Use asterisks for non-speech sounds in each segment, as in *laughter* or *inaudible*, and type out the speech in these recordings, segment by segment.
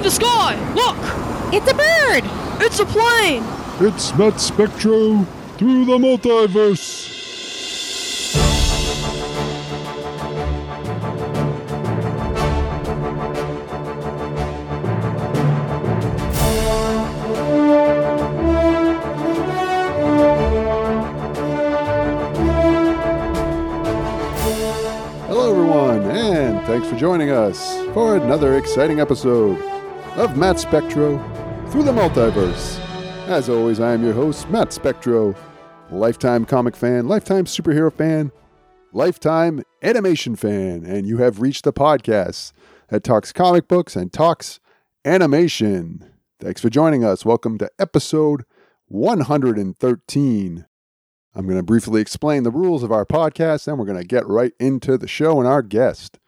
in the sky! Look! It's a bird! It's a plane! It's Matt Spectro through the multiverse. Hello, everyone, and thanks for joining us for another exciting episode of Matt Spectro through the multiverse. As always, I am your host, Matt Spectro, lifetime comic fan, lifetime superhero fan, lifetime animation fan, and you have reached the podcast that talks comic books and talks animation. Thanks for joining us. Welcome to episode 113. I'm going to briefly explain the rules of our podcast, and we're going to get right into the show and our guest.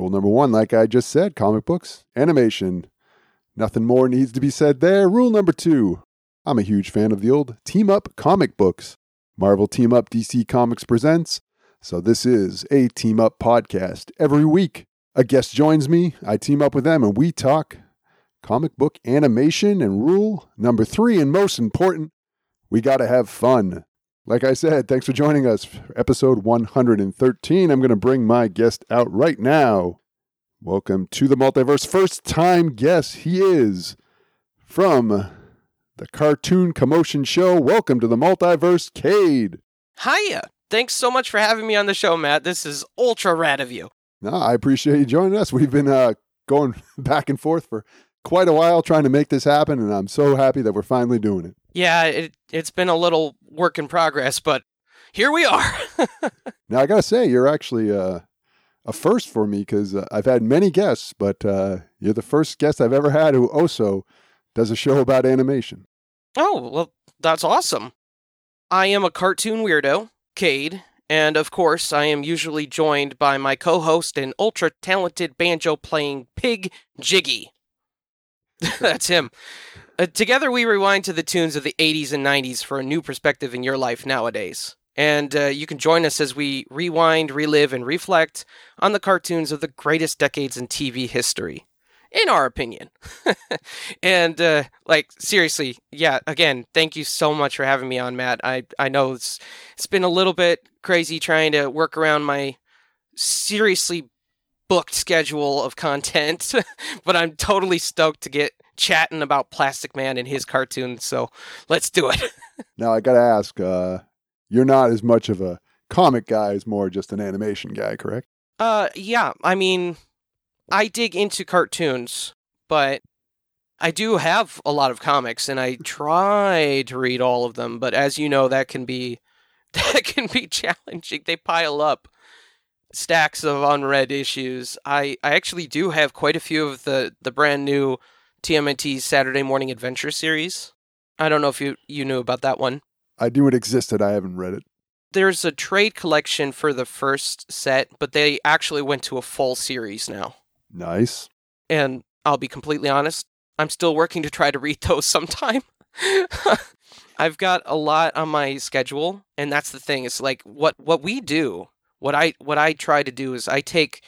Rule number one, like I just said, comic books, animation. Nothing more needs to be said there. Rule number two, I'm a huge fan of the old team up comic books. Marvel Team Up DC Comics presents. So this is a team up podcast. Every week, a guest joins me, I team up with them, and we talk comic book animation. And rule number three, and most important, we got to have fun. Like I said, thanks for joining us for episode 113. I'm going to bring my guest out right now. Welcome to the multiverse. First time guest, he is from the Cartoon Commotion Show. Welcome to the multiverse, Cade. Hiya! Thanks so much for having me on the show, Matt. This is ultra rad of you. No, I appreciate you joining us. We've been uh, going *laughs* back and forth for quite a while trying to make this happen, and I'm so happy that we're finally doing it. Yeah, it, it's been a little work in progress, but here we are. *laughs* Now, I got to say, you're actually uh, a first for me because uh, I've had many guests, but uh, you're the first guest I've ever had who also does a show about animation. oh, well, that's awesome. I am a cartoon weirdo, Cade, and of course, I am usually joined by my co host and ultra talented banjo playing pig, Jiggy. *laughs* that's him. Uh, together, we rewind to the tunes of the 80s and 90s for a new perspective in your life nowadays. And uh, you can join us as we rewind, relive, and reflect on the cartoons of the greatest decades in TV history, in our opinion. *laughs* and, uh, like, seriously, yeah, again, thank you so much for having me on, Matt. I, I know it's, it's been a little bit crazy trying to work around my seriously booked schedule of content, *laughs* but I'm totally stoked to get chatting about Plastic Man and his cartoons. So let's do it. *laughs* Now, I got to ask, uh, you're not as much of a comic guy as more just an animation guy, correct? Uh, yeah. I mean, I dig into cartoons, but I do have a lot of comics, and I try to read all of them. But as you know, that can be *laughs* that can be challenging. They pile up stacks of unread issues. I I actually do have quite a few of the the brand new TMNT Saturday Morning Adventure series. I don't know if you you knew about that one I knew it existed. I haven't read it. there's a trade collection for the first set, but they actually went to a full series now. Nice. And I'll be completely honest, I'm still working to try to read *laughs* those sometime. *laughs* I've got a lot on my schedule, and that's the thing. It's like what what we do, what I what I try to do is I take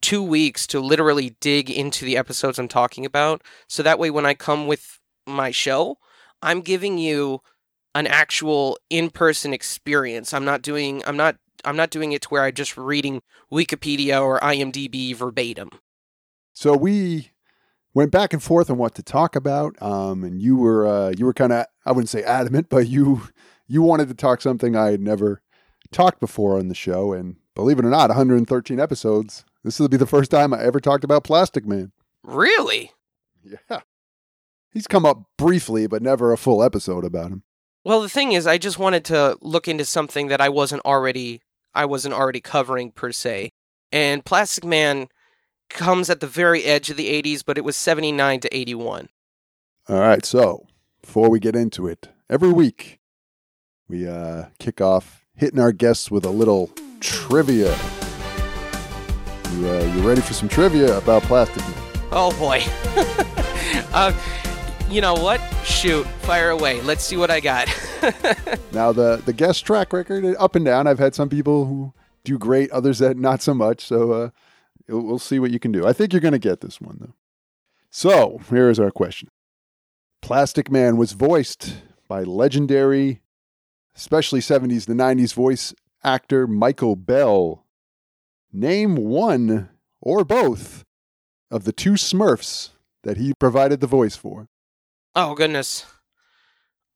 two weeks to literally dig into the episodes I'm talking about. So that way when I come with my show, I'm giving you an actual in-person experience. I'm not doing I'm not I'm not doing it to where I'm just reading Wikipedia or IMDb verbatim. So we went back and forth on what to talk about, um, and you were uh, you were kind of I wouldn't say adamant, but you you wanted to talk something I had never talked before on the show, and believe it or not, 113 episodes. This will be the first time I ever talked about Plastic Man. Really? Yeah, he's come up briefly, but never a full episode about him. Well, the thing is, I just wanted to look into something that I wasn't already I wasn't already covering per se. And Plastic Man comes at the very edge of the 80s, but it was 79 to 81. All right, so before we get into it, every week we uh, kick off hitting our guests with a little trivia. You, uh, you ready for some trivia about Plastic Man? Oh boy. uh, *laughs* you know what? Shoot, fire away. Let's see what I got. *laughs* Now the the guest track record up and down. I've had some people who do great, others that not so much. So uh, we'll we'll see what you can do. I think you're going to get this one though. So here is our question Plastic Man was voiced by legendary, especially 70s to 90s voice actor Michael Bell. Name one or both of the two Smurfs that he provided the voice for. Oh goodness.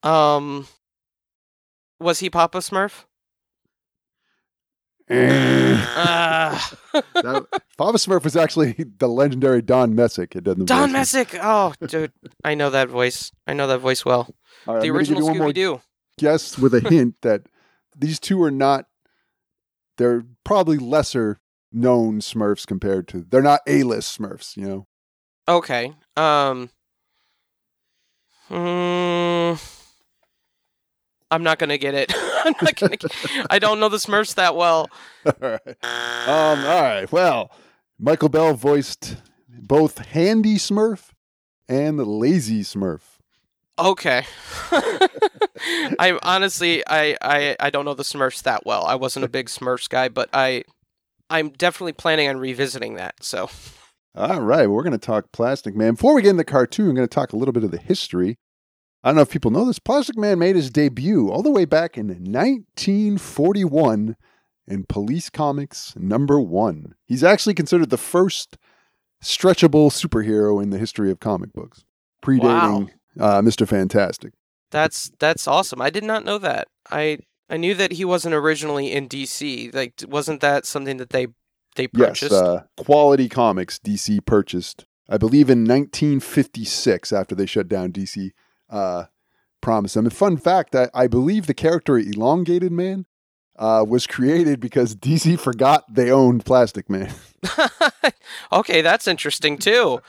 Um was he Papa Smurf? Uh, *laughs* that, Papa Smurf was actually the legendary Don Messick. It doesn't. Don Messick. Oh, dude, I know that voice. I know that voice well. Right, the I'm original you one more Scooby Doo. Guess with a *laughs* hint that these two are not. They're probably lesser known Smurfs compared to. They're not A-list Smurfs. You know. Okay. Um. hmm, I'm not gonna get it. *laughs* I'm not gonna. Get, I don't know the Smurfs that well. *laughs* all right. Um. All right. Well, Michael Bell voiced both Handy Smurf and the Lazy Smurf. Okay. *laughs* I honestly, I, I, I don't know the Smurfs that well. I wasn't a big Smurfs guy, but I, I'm definitely planning on revisiting that. So. All right, we're going to talk Plastic Man. Before we get in the cartoon, I'm going to talk a little bit of the history. I don't know if people know this. Plastic Man made his debut all the way back in 1941 in Police Comics number one. He's actually considered the first stretchable superhero in the history of comic books, predating uh, Mr. Fantastic. That's that's awesome. I did not know that. I I knew that he wasn't originally in DC. Like, wasn't that something that they they purchased? Yes, uh, Quality Comics DC purchased, I believe, in 1956 after they shut down DC. Uh, promised them. And fun fact, I, I believe the character Elongated Man uh, was created because DC forgot they owned Plastic Man. *laughs* okay, that's interesting too.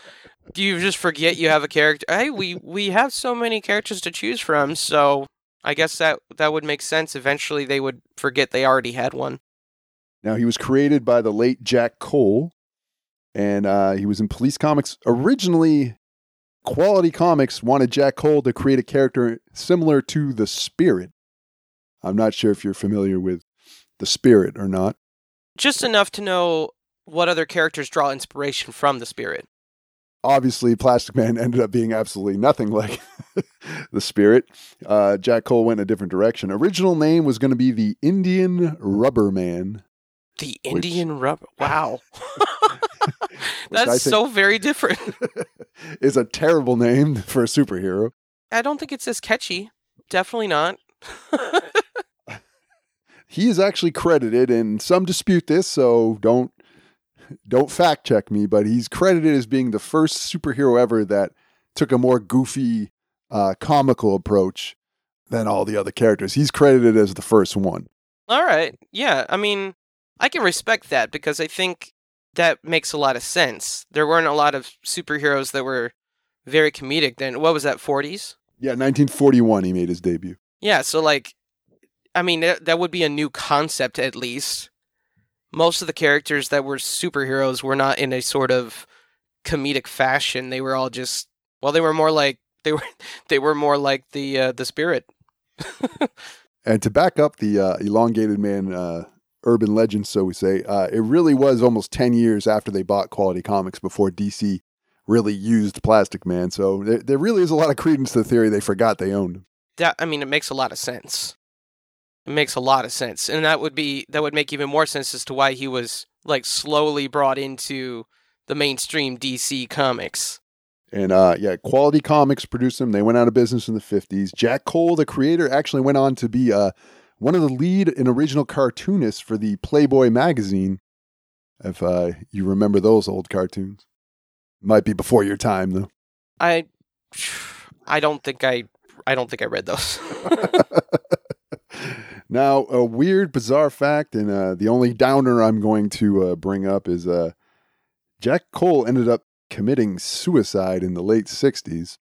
Do you just forget you have a character? Hey, we we have so many characters to choose from, so I guess that that would make sense. Eventually, they would forget they already had one. Now, he was created by the late Jack Cole, and uh, he was in Police Comics. Originally, Quality Comics wanted Jack Cole to create a character similar to the Spirit. I'm not sure if you're familiar with the Spirit or not. Just enough to know what other characters draw inspiration from the spirit. Obviously, Plastic Man *laughs* ended up being absolutely nothing like *laughs* the Spirit. Uh, Jack Cole went a different direction. Original name was going to be the Indian Rubber Man. The Indian rubber. Wow. *laughs* That's so very different. is a terrible name for a superhero. I don't think it's as catchy. Definitely not. He is actually credited, and some dispute this, so don't don't fact check me. But he's credited as being the first superhero ever that took a more goofy, uh, comical approach than all the other characters. He's credited as the first one. All right. Yeah. I mean, I can respect that because I think that makes a lot of sense. There weren't a lot of superheroes that were very comedic then. What was that, 40s? Yeah, 1941 he made his debut. Yeah. So, like, I mean, that, that would be a new concept at least. Most of the characters that were superheroes were not in a sort of comedic fashion. They were all just, well, they were more like, *laughs* they were, they were more like the, uh, the spirit. *laughs* And to back up the uh, elongated man uh, urban legend, so we say, uh, it really was almost 10 years after they bought Quality Comics before DC really used Plastic Man. So there, there really is a lot of credence to the theory they forgot they owned that I mean it makes a lot of sense. It makes a lot of sense. And that would be that would make even more sense as to why he was like slowly brought into the mainstream DC comics. And uh, yeah, Quality Comics produced them. They went out of business in the 50s. Jack Cole, the creator, actually went on to be uh, one of the lead and original cartoonists for the Playboy magazine. If uh, you remember those old cartoons, might be before your time though. I *sighs* I don't think I I don't think I read those. *laughs* *laughs* now, a weird, bizarre fact, and uh, the only downer I'm going to uh, bring up is uh, Jack Cole ended up committing suicide in the late 60s.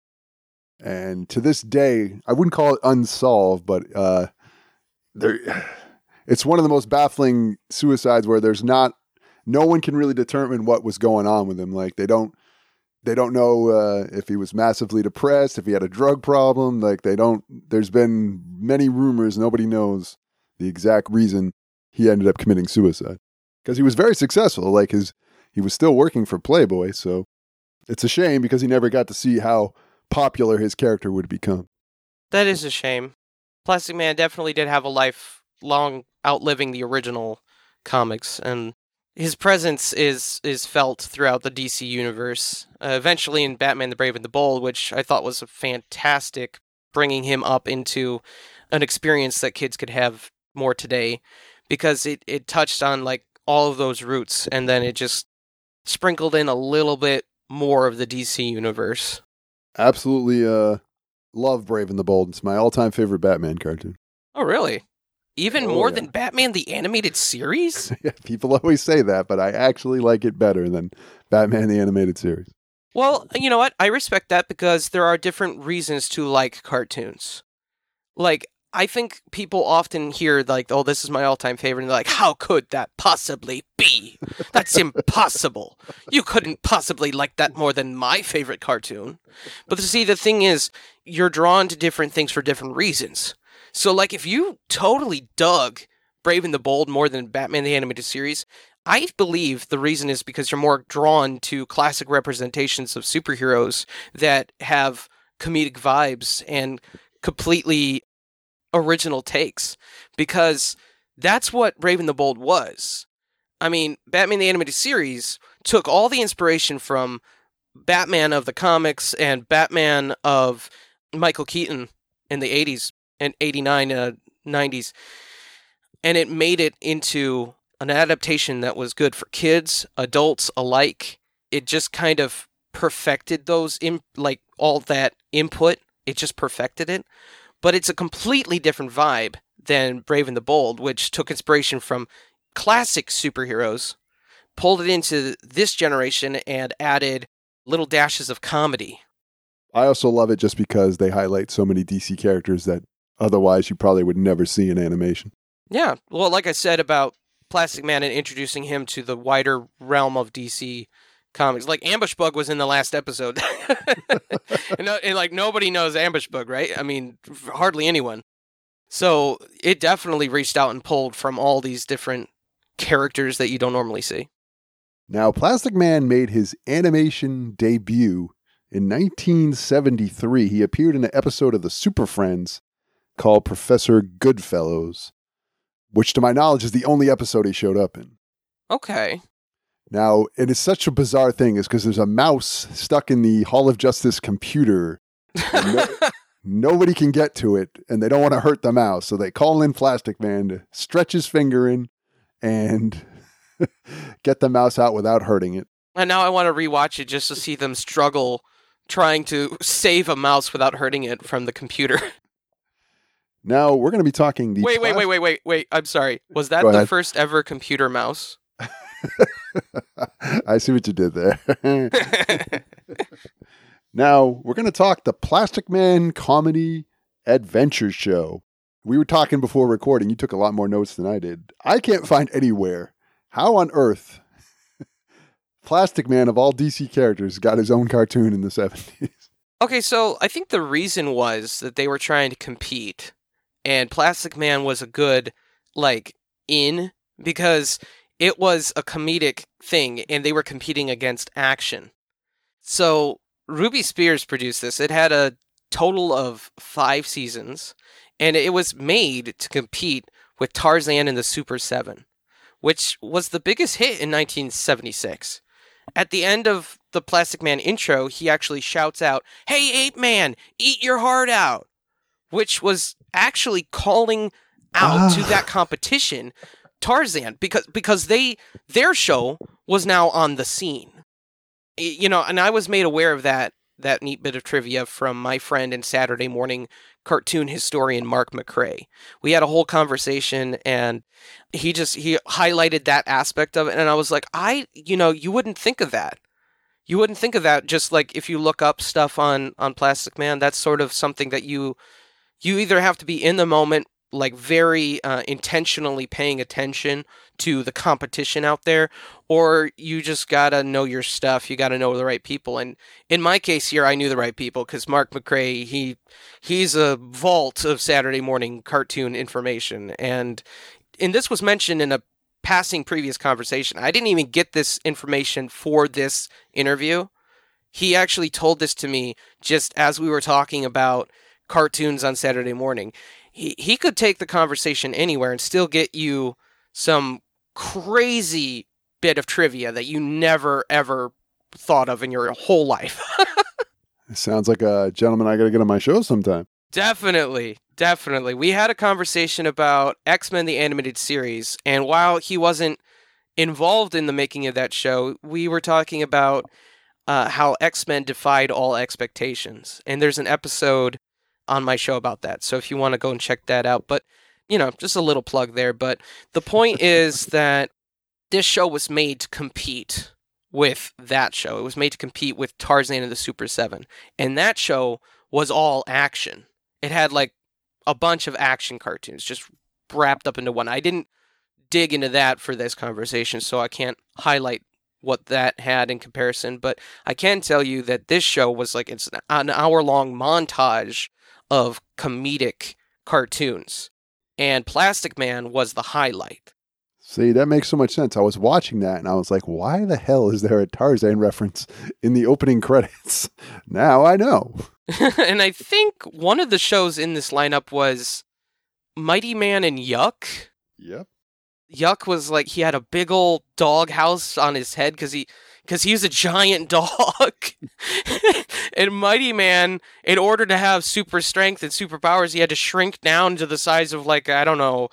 And to this day, I wouldn't call it unsolved, but uh, there, it's one of the most baffling suicides where there's not, no one can really determine what was going on with him. Like they don't, they don't know uh, if he was massively depressed, if he had a drug problem. Like they don't. There's been many rumors. Nobody knows the exact reason he ended up committing suicide because he was very successful. Like his, he was still working for Playboy. So It's a shame because he never got to see how popular his character would become. That is a shame. Plastic Man definitely did have a life long outliving the original comics, and his presence is is felt throughout the DC universe. Uh, eventually, in Batman: The Brave and the Bold, which I thought was a fantastic, bringing him up into an experience that kids could have more today, because it it touched on like all of those roots, and then it just sprinkled in a little bit more of the DC universe. Absolutely uh love Brave and the Bold. It's my all-time favorite Batman cartoon. Oh, really? Even Oh, more yeah. than Batman the Animated Series? *laughs* yeah, people always say that, but I actually like it better than Batman the animated series. Well, you know what? I respect that because there are different reasons to like cartoons. Like, I think people often hear, like, oh, this is my all time favorite, and they're like, how could that possibly be? That's impossible. You couldn't possibly like that more than my favorite cartoon. But see, the thing is, you're drawn to different things for different reasons. So, like, if you totally dug Brave and the Bold more than Batman the Animated Series, I believe the reason is because you're more drawn to classic representations of superheroes that have comedic vibes and completely original takes because that's what Brave and the Bold was. I mean, Batman the Animated Series took all the inspiration from Batman of the comics and Batman of Michael Keaton in the 80s and 89 uh, 90s and it made it into an adaptation that was good for kids, adults alike. It just kind of perfected those in like all that input. It just perfected it. But it's a completely different vibe than Brave and the Bold, which took inspiration from classic superheroes, pulled it into this generation and added little dashes of comedy. I also love it just because they highlight so many DC characters that otherwise you probably would never see in animation. Yeah. Well, like I said about Plastic Man and introducing him to the wider realm of DC comics. Like Ambush Bug was in the last episode. *laughs* and, no- and like nobody knows Ambush Bug, right? I mean, hardly anyone. So it definitely reached out and pulled from all these different characters that you don't normally see. Now, Plastic Man made his animation debut in 1973. He appeared in an episode of the Super Friends called Professor Goodfellows, which, to my knowledge, is the only episode he showed up in. Okay. Now, it is such a bizarre thing, is because there's a mouse stuck in the Hall of Justice computer. No- *laughs* Nobody can get to it, and they don't want to hurt the mouse, so they call in Plastic Man to stretch his finger in and *laughs* get the mouse out without hurting it. and now I want to rewatch it just to see them struggle trying to save a mouse without hurting it from the computer. *laughs* Now we're going to be talking the. wait, wait, wait, wait, wait, wait. I'm sorry. Was that Go the ahead. first ever computer mouse? *laughs* I see what you did there. *laughs* *laughs* now we're going to talk the Plastic Man Comedy Adventure Show. We were talking before recording. You took a lot more notes than I did. I can't find anywhere how on earth Plastic Man of all DC characters got his own cartoon in the 70s. Okay, so I think the reason was that they were trying to compete, and Plastic Man was a good, like, in because it was a comedic thing, and they were competing against action. So Ruby Spears produced this. It had a total of five seasons, and it was made to compete with Tarzan and the Super Seven, which was the biggest hit in 1976. At the end of the Plastic Man intro, he actually shouts out, Hey, Ape Man, eat your heart out! Which was actually calling out to that competition Tarzan because because they their show was now on the scene. You know, and I was made aware of that that neat bit of trivia from my friend and Saturday morning cartoon historian Mark McCrae. We had a whole conversation and he just he highlighted that aspect of it and I was like, I you know, you wouldn't think of that. You wouldn't think of that just like if you look up stuff on on Plastic Man, that's sort of something that you you either have to be in the moment like very uh, intentionally paying attention to the competition out there or you just gotta know your stuff you gotta know the right people. And in my case here i knew the right people because mark mccrae he he's a vault of saturday morning cartoon information. And and this was mentioned in a passing previous conversation. I didn't even get this information for this interview. He actually told this to me just as we were talking about cartoons on Saturday morning. He he could take the conversation anywhere and still get you some crazy bit of trivia that you never ever thought of in your whole life. *laughs* Sounds like a gentleman I got to get on my show sometime. Definitely, definitely. We had a conversation about X Men the Animated Series, and while he wasn't involved in the making of that show, we were talking about uh, how X Men defied all expectations. And there's an episode on my show about that. So if you want to go and check that out, but you know, just a little plug there. But the point *laughs* is that this show was made to compete with that show. It was made to compete with Tarzan and the Super 7. And that show was all action. It had like a bunch of action cartoons just wrapped up into one. I didn't dig into that for this conversation, so I can't highlight what that had in comparison, but I can tell you that this show was like it's an hour long montage of comedic cartoons. And Plastic Man was the highlight. See, that makes so much sense. I was watching that and I was like, why the hell is there a Tarzan reference in the opening credits? *laughs* now I know. *laughs* and I think one of the shows in this lineup was Mighty Man and Yuck. Yep. Yuck was like he had a big old dog house on his head because he because he was a giant dog. *laughs* and Mighty Man, in order to have super strength and superpowers, he had to shrink down to the size of like I don't know.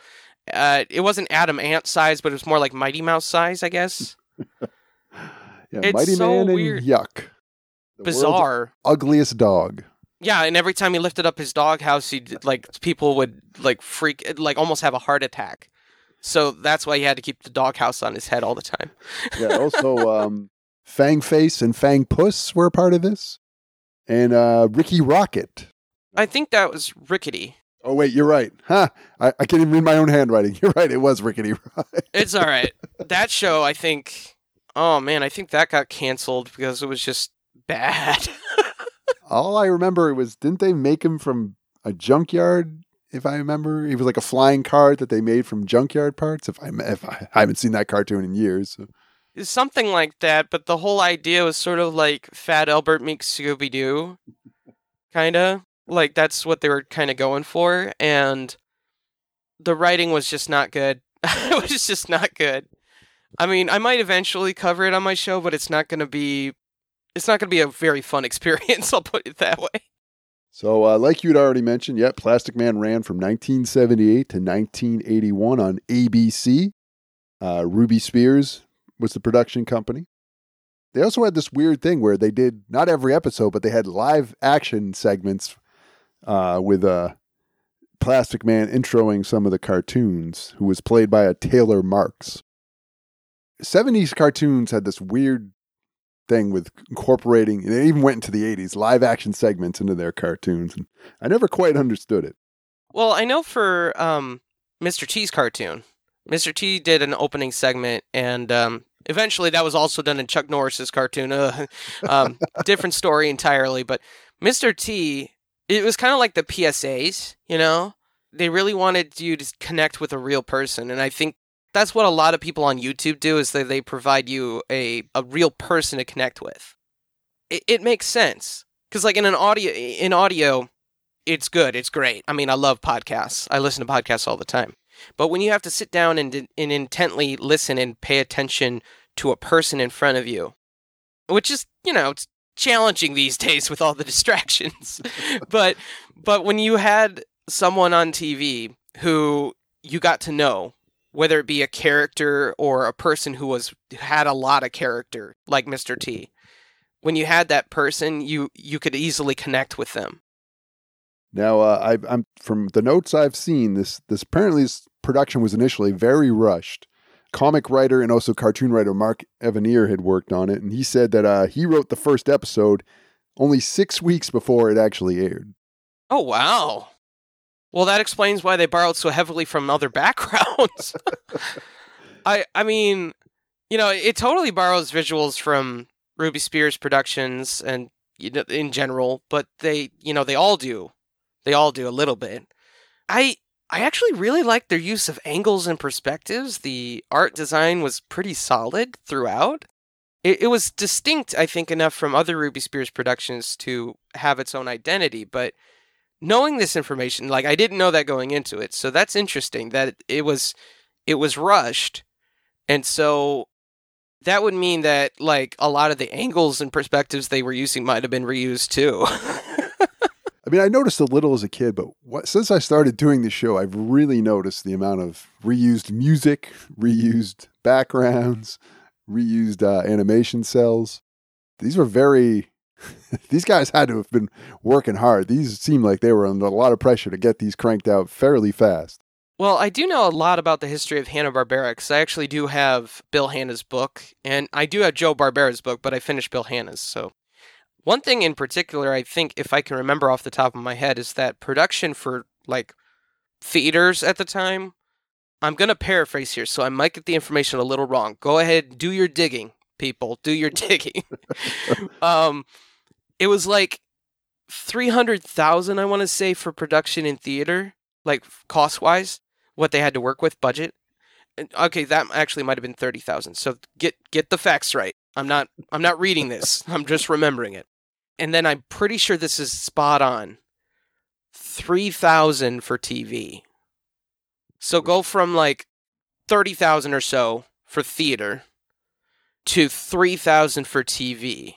Uh, it wasn't Atom Ant size, but it was more like Mighty Mouse size, I guess. *laughs* Yeah, It's Mighty so Man weird. and Yuck. The Bizarre. ugliest dog. Yeah, and every time he lifted up his doghouse, he *laughs* like people would like freak, like almost have a heart attack. So that's why he had to keep the doghouse on his head all the time. Yeah, also um, Fang Face and Fang Puss were a part of this. And uh, Ricky Rocket. I think that was rickety. Oh, wait, you're right. Huh. I, I can't even read my own handwriting. *laughs* You're right. It was Rickety Rocket. *laughs* It's all right. that show, I think. Oh man, I think that got canceled because it was just bad. *laughs* All I remember was, didn't they make him from a junkyard? If I remember, he was like a flying cart that they made from junkyard parts. If I if I, I haven't seen that cartoon in years, so. It's Something like that, but the whole idea was sort of like Fat Albert meets Scooby Doo, kind of like that's what they were kind of going for, and the writing was just not good. *laughs* it was just not good. I mean, I might eventually cover it on my show, but it's not going to be. It's not going to be a very fun *laughs* experience. I'll put it that way. So, uh, like you'd already mentioned, yep, Plastic Man ran from 1978 to 1981 on ABC. Uh, Ruby Spears was the production company. They also had this weird thing where they did not every episode, but they had live action segments uh, with uh, Plastic Man introing some of the cartoons, who was played by a Taylor Marks. 70s cartoons had this weird thing with incorporating, and it even went into the 80s, live action segments into their cartoons. And I never quite understood it. Well, I know for um, Mr. T's cartoon, Mr. T did an opening segment, and um, eventually that was also done in Chuck Norris's cartoon. Uh, *laughs* um, different story entirely, but Mr. T, it was kind of like the PSAs, you know? They really wanted you to connect with a real person, and I think that's what a lot of people on YouTube do is that they provide you a, a real person to connect with. It, it makes sense because like in an audio in audio, it's good, it's great. I mean, I love podcasts. I listen to podcasts all the time. But when you have to sit down and, and intently listen and pay attention to a person in front of you, which is you know it's challenging these *laughs* days with all the distractions, *laughs* but but when you had someone on TV who you got to know whether it be a character or a person who was had a lot of character like Mr. T. When you had that person, you you could easily connect with them. Now, uh, I, I'm from the notes I've seen. This this apparently this production was initially very rushed. Comic writer and also cartoon writer Mark Evanier had worked on it, and he said that uh, he wrote the first episode only six weeks before it actually aired. Oh wow. Well, that explains why they borrowed so heavily from other *laughs* backgrounds. *laughs* I I mean, you know, it totally borrows visuals from Ruby Spears Productions and you know, in general, but they, you know, they all do. They all do a little bit. I I actually really liked their use of angles and perspectives. The art design was pretty solid throughout. it, it was distinct, I think, enough from other Ruby Spears productions to have its own identity. But knowing this information, like I didn't know that going into it, so that's interesting that it was it was rushed, and so that would mean that like a lot of the angles and perspectives they were using might have been reused too. *laughs* I mean, I noticed a little as a kid, but what, since I started doing the show, I've really noticed the amount of reused music, reused backgrounds, reused uh, animation cells. These were very. *laughs* these guys had to have been working hard. These seemed like they were under a lot of pressure to get these cranked out fairly fast. Well, I do know a lot about the history of Hanna Barbera because I actually do have Bill Hanna's book, and I do have Joe Barbera's book, but I finished Bill Hanna's. So, one thing in particular, I think, if I can remember off the top of my head, is that production for like theaters at the time. I'm gonna paraphrase here, so I might get the information a little wrong. Go ahead, do your digging, people. Do your *laughs* digging. *laughs* um, it was like three hundred thousand, I want to say, for production in theater, like cost wise what they had to work with budget. Okay, that actually might have been thirty thousand. So get get the facts right. I'm not I'm not reading this. *laughs* I'm just remembering it. And then I'm pretty sure this is spot on. Three thousand for TV. So go from like thirty thousand or so for theater to three thousand for TV.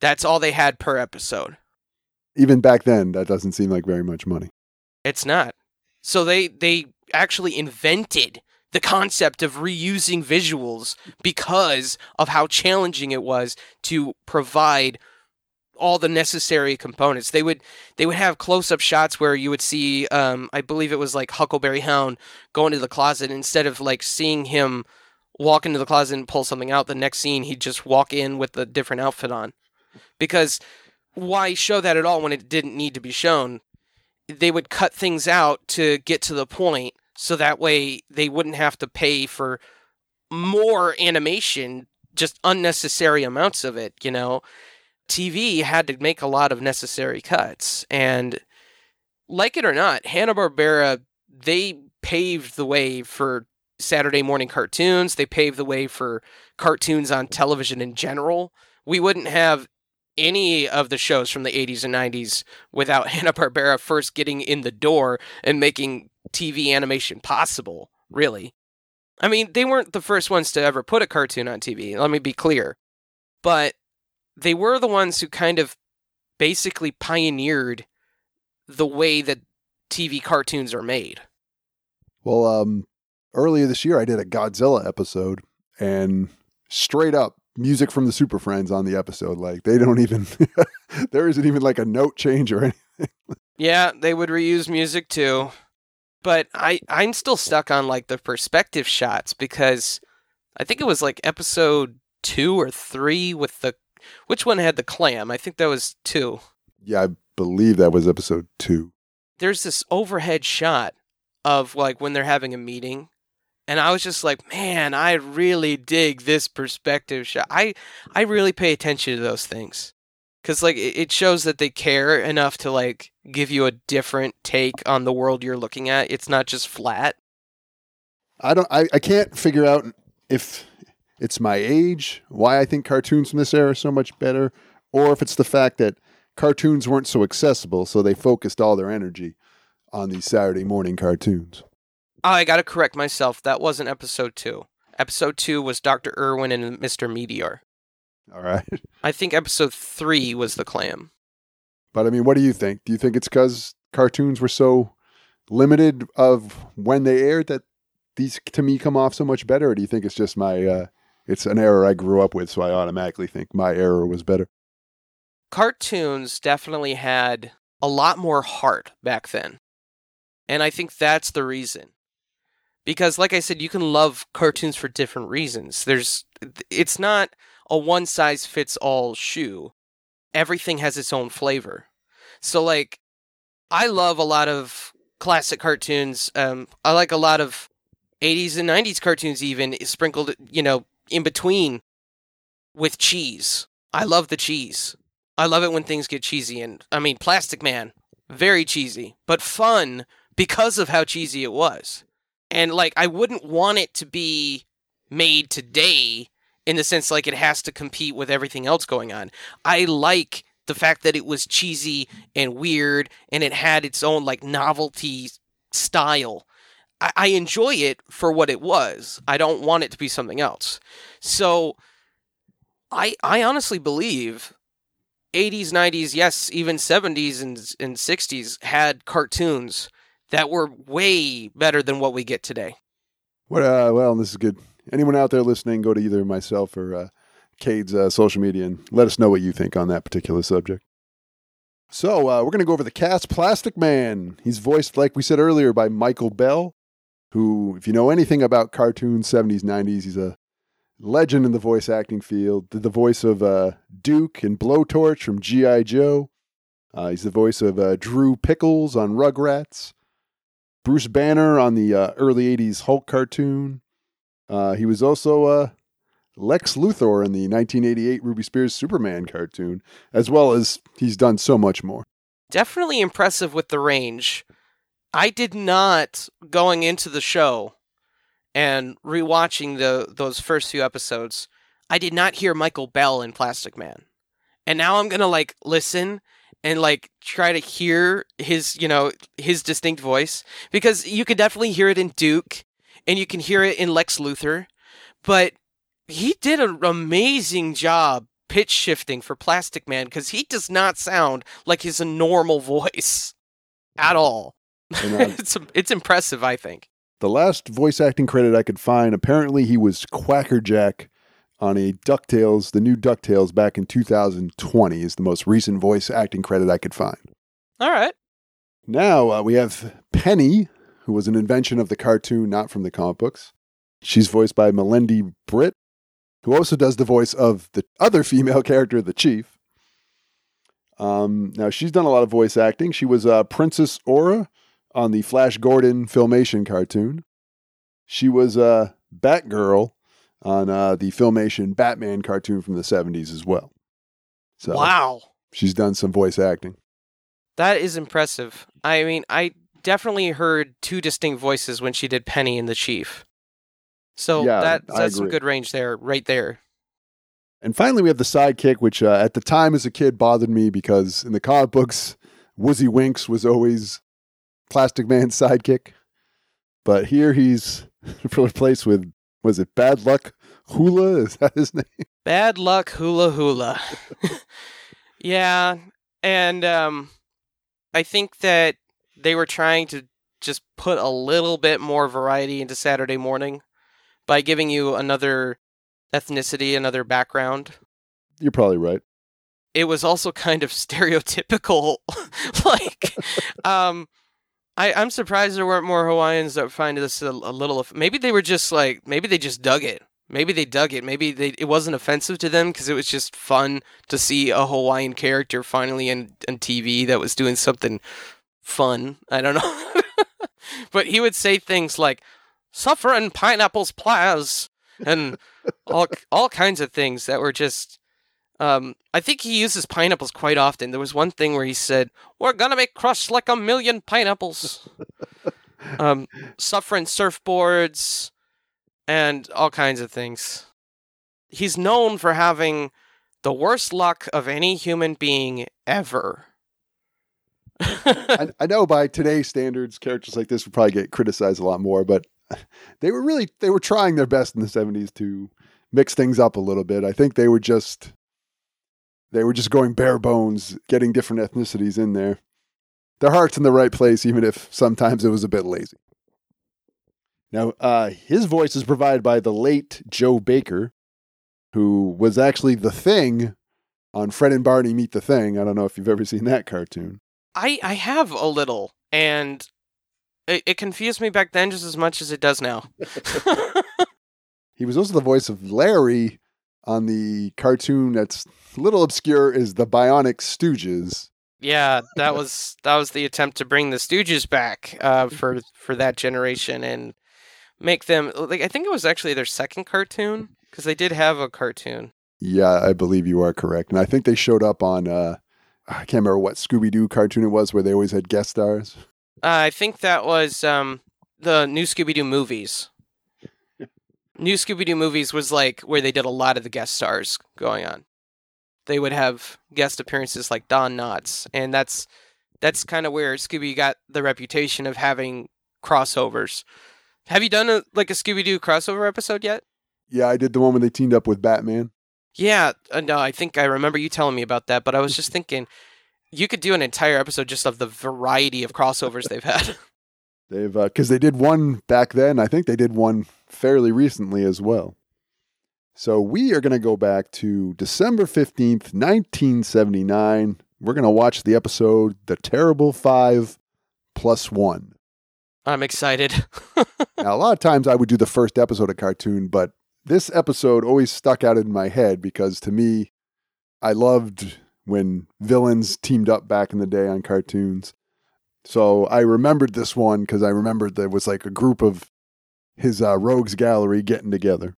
That's all they had per episode. Even back then, that doesn't seem like very much money. It's not. So they they actually invented the concept of reusing visuals because of how challenging it was to provide all the necessary components. They would they would have close up shots where you would see um, I believe it was like Huckleberry Hound go into the closet instead of like seeing him walk into the closet and pull something out, the next scene he'd just walk in with a different outfit on. Because why show that at all when it didn't need to be shown? They would cut things out to get to the point so that way they wouldn't have to pay for more animation, just unnecessary amounts of it, you know. TV had to make a lot of necessary cuts and like it or not, Hanna-Barbera they paved the way for Saturday morning cartoons, they paved the way for cartoons on television in general. We wouldn't have any of the shows from the 80s and 90s without *laughs* Hanna-Barbera first getting in the door and making TV animation possible, really. I mean, they weren't the first ones to ever put a cartoon on TV, let me be clear. But they were the ones who kind of basically pioneered the way that TV cartoons are made. Well, um, earlier this year, I did a Godzilla episode, and straight up music from the Super Friends on the episode. Like they don't even, *laughs* there isn't even like a note change or anything. Yeah, they would reuse music too but I I'm still stuck on like the perspective shots because I think it was like episode two or three with the which one had the clam? I think that was two. Yeah, I believe that was episode two. There's this overhead shot of like when they're having a meeting. And I was just like, man, I really dig this perspective shot. I I really pay attention to those things because like it shows that they care enough to like give you a different take on the world you're looking at it's not just flat i don't i, I can't figure out if it's my age why i think cartoons from this era are so much better or if it's the fact that cartoons weren't so accessible so they focused all their energy on these saturday morning cartoons oh, i gotta correct myself that wasn't episode two episode two was dr irwin and mr meteor all right. *laughs* I think episode three was the clam. But I mean, what do you think? Do you think it's because cartoons were so limited of when they aired that these to me come off so much better, or do you think it's just my uh, it's an error I grew up with, so I automatically think my error was better? Cartoons definitely had a lot more heart back then. And I think that's the reason. Because like I said, you can love cartoons for different reasons. There's it's not a one size fits all shoe. Everything has its own flavor. So like I love a lot of classic cartoons. Um, I like a lot of 80s and 90s cartoons even sprinkled, you know, in between with cheese. I love the cheese. I love it when things get cheesy and I mean Plastic Man, very cheesy, but fun because of how cheesy it was. And like I wouldn't want it to be made today in the sense like it has to compete with everything else going on. I like the fact that it was cheesy and weird and it had its own like novelty style. I, I enjoy it for what it was. I don't want it to be something else. So I I honestly believe 80s, 90s, yes, even 70s and, and 60s had cartoons that were way better than what we get today. What? Uh, well, this is good. Anyone out there listening, go to either myself or uh, Cade's uh, social media and let us know what you think on that particular subject. So uh, we're going to go over the cast. Plastic Man. He's voiced, like we said earlier, by Michael Bell, who, if you know anything about cartoons, 70s, 90s, he's a legend in the voice acting field. Did the voice of uh, Duke and Blowtorch from G.I. Joe. Uh, he's the voice of uh, Drew Pickles on Rugrats. Bruce Banner on the uh, early 80s Hulk cartoon. Uh, he was also uh, Lex Luthor in the 1988 Ruby Spears Superman cartoon, as well as he's done so much more. Definitely impressive with the range. I did not, going into the show and rewatching the those first few episodes, I did not hear Michael Bell in Plastic Man. And now I'm to like listen and like try to hear his, you know, his distinct voice because you could definitely hear it in Duke and you can hear it in Lex Luthor, but he did an amazing job pitch shifting for Plastic Man because he does not sound like his normal *laughs* voice at all. Uh, *laughs* it's it's impressive, I think. the last voice acting credit I could find, apparently he was Quackerjack on a DuckTales, the new DuckTales back in 2020 is the most recent voice acting credit I could find. All right. Now uh, we have Penny, who was an invention of the cartoon, not from the comic books. She's voiced by Melendy Britt, who also does the voice of the other female *laughs* character, the Chief. Um, now she's done a lot of voice acting. She was uh, Princess Aura on the Flash Gordon Filmation cartoon. She was uh, Batgirl on uh, the Filmation Batman cartoon from the 70s as well. So wow. she's done some voice acting. That is impressive. I mean, I definitely heard two distinct voices when she did Penny and the Chief. So Yeah, that, that's some good range there, right there. And finally, we have the sidekick, which uh, at the time as a kid bothered me because in the comic books, Woozy Winks was always Plastic Man's sidekick. But here he's *laughs* replaced with, was it Bad Luck Hula? Is that his name? Bad luck hula hula. *laughs* yeah, and um I think that they were trying to just put a little bit more variety into Saturday morning by giving you another ethnicity, another background. You're probably right. It was also kind of *laughs* stereotypical like um I, I'm surprised there weren't more Hawaiians that find this a, a little. Maybe they were just like, maybe they just dug it. Maybe they dug it. Maybe they, it wasn't offensive to them because it was just fun to see a Hawaiian character finally in, on TV that was doing something fun. I don't know. *laughs* but he would say things like, suffering pineapples plaz, and all, all kinds of things that were just. Um, I think he uses pineapples quite often. There was one thing where he said, "We're gonna be crushed like a million pineapples." *laughs* um, suffering surfboards, and all kinds of things. He's known for having the worst luck of any human being ever. I, I know by today's standards, characters like this would probably get criticized a lot more, but *laughs* they were really they were trying their best in the '70s to mix things up a little bit. I think they were just they were just going bare bones, getting different ethnicities in there. Their heart's in the right place, even if sometimes it was a bit lazy. Now, uh, his voice is provided by the late Joe Baker, who was actually the Thing on Fred and Barney Meet the Thing. I don't know if you've ever seen that cartoon. I I have a little, and it, it confused me back then just as much as it does now. *laughs* *laughs* He was also the voice of Larry on the cartoon that's a little obscure is the Bionic Stooges. yeah, that was that was the attempt to bring the Stooges back uh, for for that generation and make them like I think it was actually their second cartoon because they did have a cartoon. Yeah, I believe you are correct. And I think they showed up on uh I can't remember what Scooby Doo cartoon it was where they always had guest stars. Uh, I think that was um, the new Scooby Doo movies. New Scooby Doo movies was like where they did a lot of the guest stars going on. They would have guest appearances like Don Knotts, and that's that's kind of where Scooby got the reputation of having crossovers. Have you done a like a Scooby Doo crossover episode yet? Yeah, I did the one when they teamed up with Batman. Yeah, uh, no, I think I remember you telling me about that, but I was just *laughs* thinking you could do an entire episode just of the variety of crossovers they've had. *laughs* They've because they did one back then. I think they did one fairly recently as well. So we are going to go back to December fifteenth, nineteen seventy nine. We're going to watch the episode "The Terrible Five Plus One." I'm excited. *laughs* now, a lot of times I would do the first episode of cartoon, but this episode always stuck out in my head because to me, I loved when villains teamed up back in the day on cartoons. So I remembered this one because I remembered there was like a group of his uh, rogues gallery getting together.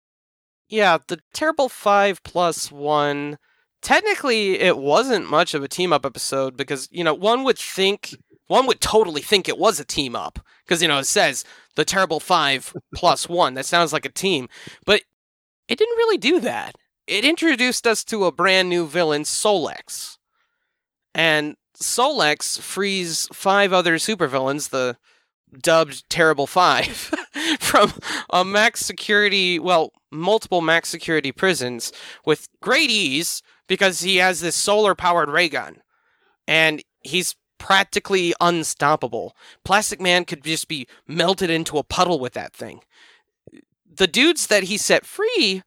Yeah, the Terrible Five plus one. Technically, it wasn't much of a team up episode because, you know, one would think, one would totally think it was a team up because, you know, it says the Terrible Five plus one. That sounds like a team. But it didn't really do that. It introduced us to a brand new villain, Solex. And Solex frees five other supervillains, the dubbed Terrible Five, *laughs* *laughs* from a max security, well, multiple max security prisons with great ease because he has this solar powered ray gun. And he's practically unstoppable. Plastic Man could just be melted into a puddle with that thing. The dudes that he set free,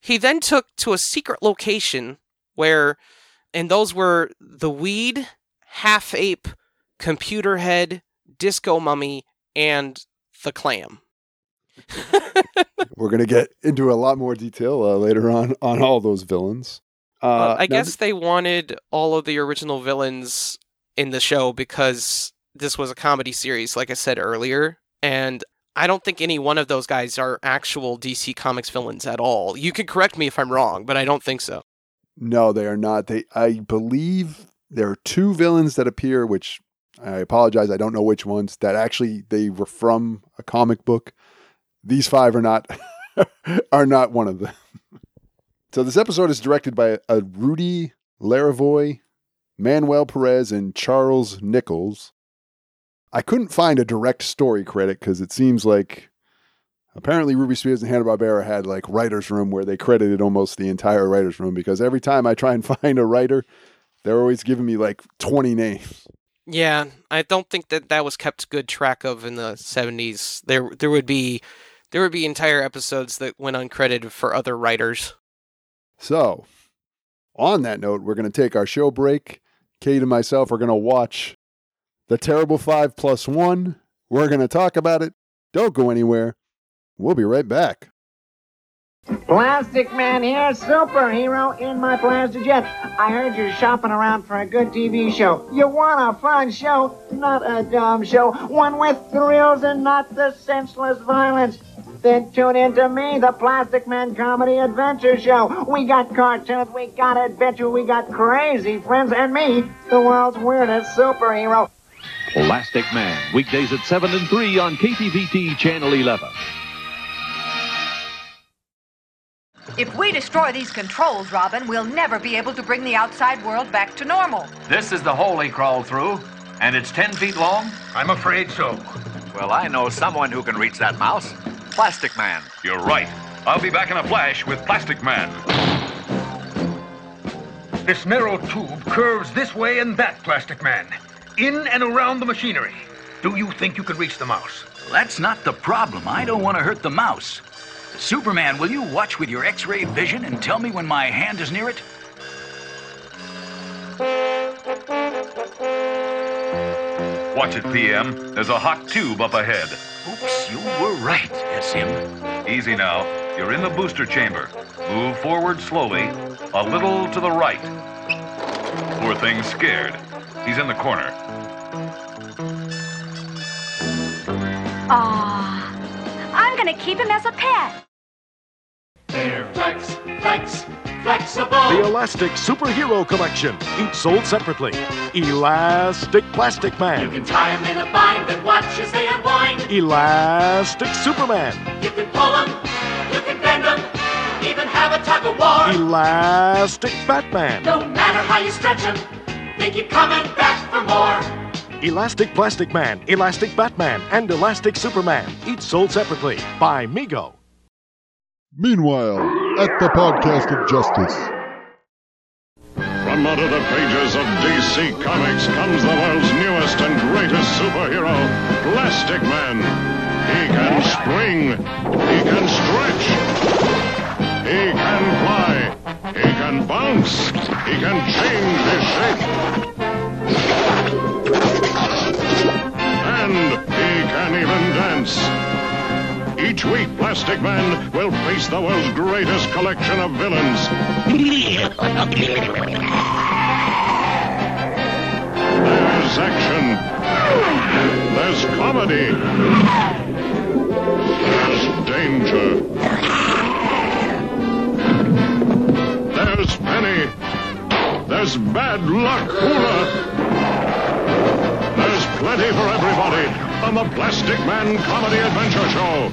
he then took to a secret location where, and those were the weed half ape, computer head, disco mummy, and the clam. *laughs* We're going to get into a lot more detail uh, later on on all those villains. Uh, uh, I guess th- they wanted all of the original villains in the show because this was a comedy series, like I said earlier. And I don't think any one of those guys are actual DC Comics villains at all. You can correct me if I'm wrong, but I don't think so. No, they are not. They, I believe, there are two villains that appear, which I apologize, I don't know which ones. That actually they were from a comic book. These five are not *laughs* are not one of them. so this episode is directed by a Rudy Larriva, Manuel Perez, and Charles Nichols. I couldn't find a direct story credit because it seems like apparently Ruby Spears and Hanna Barbera had like writers' room where they credited almost the entire writers' room. Because every time I try and *laughs* find a writer, they're always giving me like 20 names. Yeah, I don't think that that was kept good track of in the 70s. There there would be there would be entire episodes that went uncredited for other writers. So, on that note, we're going to take our show break. Cade and myself are going to watch The Terrible 5 plus 1. We're going to talk about it. Don't go anywhere. We'll be right back. Plastic Man here, superhero in my plastic jet. I heard you're shopping around for a good TV show. You want a fun show, not a dumb show. One with thrills and not the senseless violence. Then tune in to me, the Plastic Man Comedy Adventure Show. We got cartoons, we got adventure, we got crazy friends, and me, the world's weirdest superhero. Plastic Man, weekdays at 7 and 3 on KTVT Channel 11. We destroy these controls, Robin, we'll never be able to bring the outside world back to normal. This is the hole he crawled through, and it's 10 feet long? I'm afraid so. Well, I know someone who can reach that mouse. Plastic Man. You're right. I'll be back in a flash with Plastic Man. This narrow tube curves this way and that, Plastic Man. In and around the machinery. Do you think you can reach the mouse? That's not the problem. I don't want to hurt the mouse. Superman, will you watch with your X-ray vision and tell me when my hand is near it? Watch it, PM. There's a hot tube up ahead. Oops, you were right, SM. Easy now. You're in the booster chamber. Move forward slowly, a little to the right. Poor thing's scared. He's in the corner. Ah, I'm gonna keep him as a pet. They're flex, flex, flexible. The Elastic Superhero Collection, each sold separately. Elastic Plastic Man. You can tie 'em in a bind and watch as they unwind. Elastic Superman. You can pull 'em, you can bend him, even have a tug of war. Elastic Batman. No matter how you stretch him, they keep coming back for more. Elastic Plastic Man, Elastic Batman, and Elastic Superman, each sold separately by Mego. Meanwhile, at the podcast of justice. From out of the pages of DC Comics comes the world's newest and greatest superhero, Plastic Man. He can spring. He can stretch. He can fly. He can bounce. He can change his shape. Man will face the world's greatest collection of villains. There's action. There's comedy. There's danger. There's Penny. There's bad luck hula. There's plenty for everybody on the Plastic Man Comedy Adventure Show.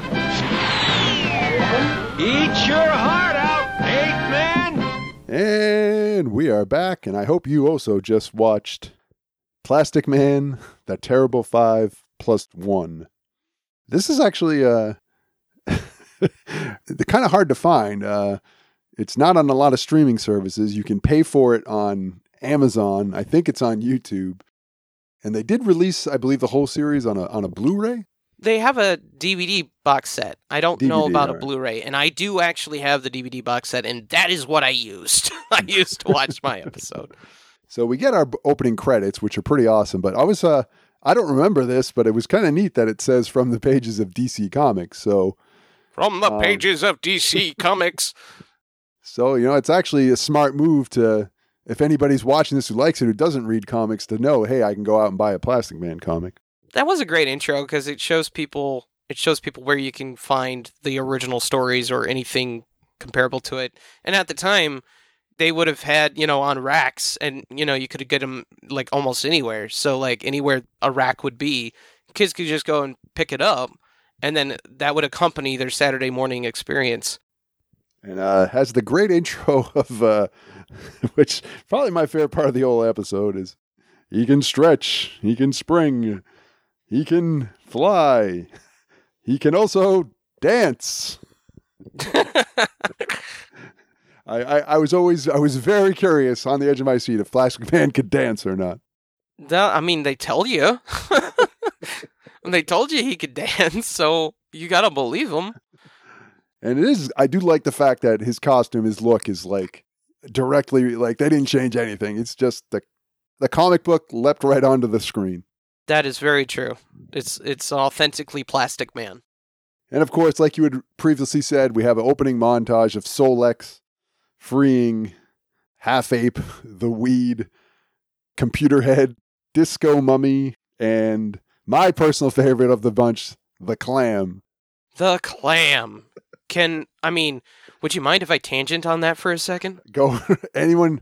Eat your heart out, eight man. And we are back, and I hope you also just watched Plastic Man, The Terrible Five Plus One. This is actually uh, *laughs* kind of hard to find. Uh, it's not on a lot of streaming services. You can pay for it on Amazon. I think it's on YouTube. And they did release, I believe, the whole series on a on a Blu-ray. They have a DVD box set. I don't know DVD, about a. Blu-ray, and I do actually have the DVD box set, and that is what I used. *laughs* I used to watch my *laughs* episode. So we get our opening credits, which are pretty awesome. But I was, uh, I don't remember this, but it was kind of neat that it says from the pages of DC Comics. So, From the Um, pages of DC *laughs* Comics. so you know, it's actually a smart move to, if anybody's watching this who likes it who doesn't read comics, to know, hey, I can go out and buy a Plastic Man comic. That was a great intro because it shows people it shows people where you can find the original stories or anything comparable to it. And at the time, they would have had you know on racks, and you know you could get them like almost anywhere. So like anywhere a rack would be, kids could just go and pick it up, and then that would accompany their Saturday morning experience. and uh, has the great intro *laughs* of uh, *laughs* which probably my favorite part of the whole episode is he can stretch, he can spring, he can fly, he can also dance. I, I, I was always I was very curious on the edge of my seat if Plastic Man could dance or not. That, I mean, they tell you. *laughs* they told you he could dance, so you gotta believe him. And it is I do like the fact that his costume, his look is like directly like they didn't change anything. It's just the the comic book leapt right onto the screen. That is very true. It's it's authentically Plastic Man. And of course, like you had previously said, we have an opening montage of Solex freeing Half Ape, *laughs* the Weed, Computer Head, Disco Mummy, and my personal favorite of the bunch, the Clam. The clam. Can I mean, would you mind if I tangent on that for a second? Go *laughs* anyone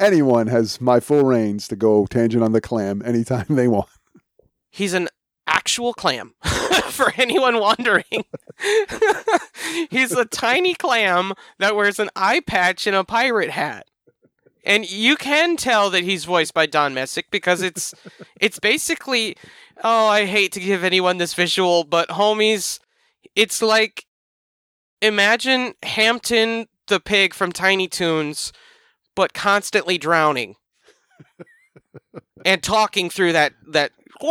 anyone has my full reins to go tangent on the Clam anytime *laughs* they want. He's an actual clam. *laughs* for anyone wondering. *laughs* He's a tiny clam that wears an eye patch and a pirate hat. And you can tell that he's voiced by Don Messick because it's *laughs* it's basically oh, I hate to give anyone this visual, but homies, it's like imagine Hamton the pig from Tiny Toons, but constantly drowning. and talking through that that *laughs*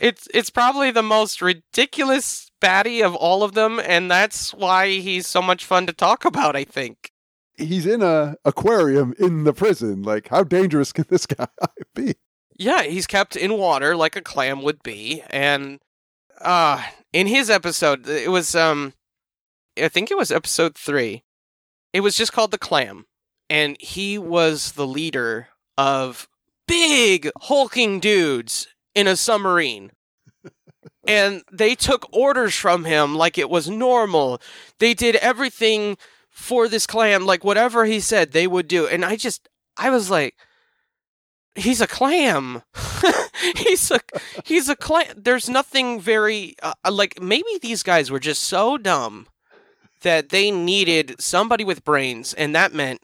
it's it's probably the most ridiculous baddie of all of them, and that's why he's so much fun to talk about. I think He's in a aquarium in the prison. Like, how dangerous can this *laughs* guy be? Yeah, he's kept in water like a clam would be, and uh in his episode, it was um, I think it was episode three. It was just called the clam, and he was the leader of big hulking dudes in a submarine. *laughs* and they took orders from him like it was normal. They did everything for this clam, like whatever he said, they would do. And I just, I was like, he's a clam. *laughs* he's a he's a clam. There's nothing very uh, like maybe these guys were just so dumb that they needed somebody with brains, and that meant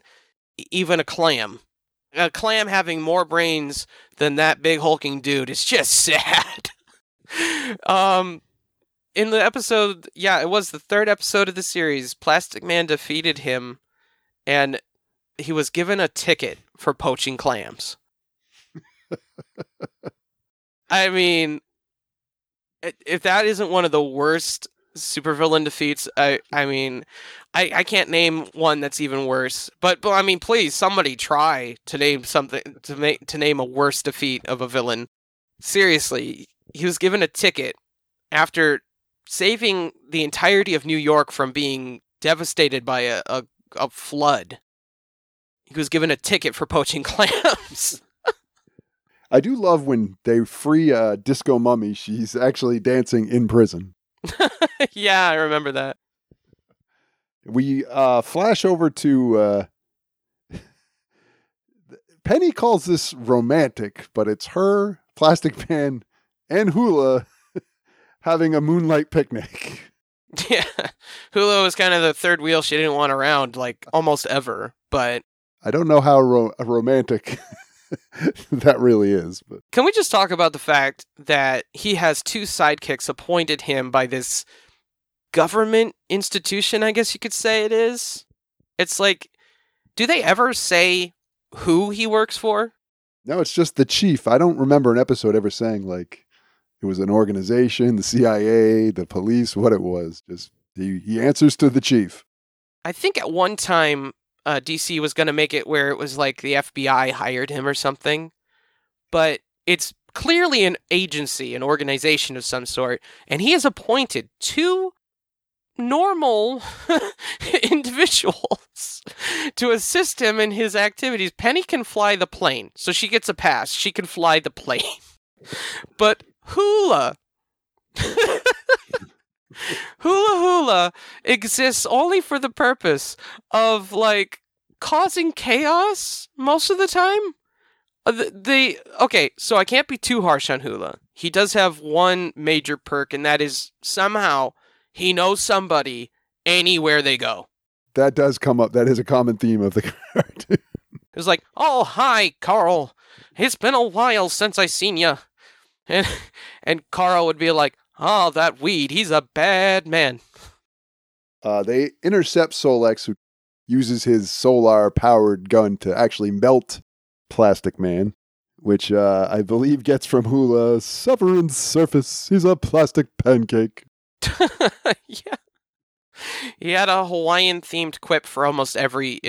even a clam. A clam having more brains than that big hulking dude is just *laughs* sad. um, in the episode, yeah, it was the third episode of the series. Plastic Man defeated him, and he was given a ticket for poaching clams. *laughs* I mean, if that isn't one of the worst supervillain defeats, I I mean, I, I can't name one that's even worse. But but I mean, please, somebody try to name something to make to name a worse defeat of a villain. Seriously, he was given a ticket after saving the entirety of New York from being devastated by a, a, a flood. He was given a ticket for poaching *laughs* clams. I do love when they free uh, Disco Mummy. She's actually dancing in prison. *laughs* yeah, I remember that. We uh, flash over to uh, *laughs* Penny calls this romantic, but it's her, Plastic *laughs* Man, and Hula having a moonlight picnic. Yeah, Hula was kind of the third wheel she didn't want around, like almost ever. But I don't know how ro- romantic *laughs* that really is. But can we just talk about the fact that he has two sidekicks appointed him by this government institution? I guess you could say it is. It's like, do they ever say who he works for? No, it's just the chief. I don't remember an episode ever saying like it was an organization, the CIA, the police, what it was. Just he, he answers to the chief. I think at one time uh, DC was going to make it where it was like the FBI hired him or something, but it's clearly an agency, an organization of some sort, and he has appointed two normal *laughs* individuals to assist him in his activities. Penny can fly the plane, so she gets a pass. She can fly the plane. *laughs* but Hula *laughs* Hula Hula exists only for the purpose of like causing chaos most of the time. Uh, the, the okay, so I can't be too harsh on Hula. He does have one major perk, and that is somehow he knows somebody anywhere they go. That does come up. That is a common theme of the *laughs* cartoon. It's like, oh hi, Carl. It's been a while since I seen you, and and Carl would be like, Oh, that weed. He's a bad man. Uh, they intercept Solex, who uses his solar powered gun to actually melt Plastic Man, which uh, I believe gets from Hula. Severance surface. He's a plastic pancake. *laughs* yeah. He had a Hawaiian themed quip for almost every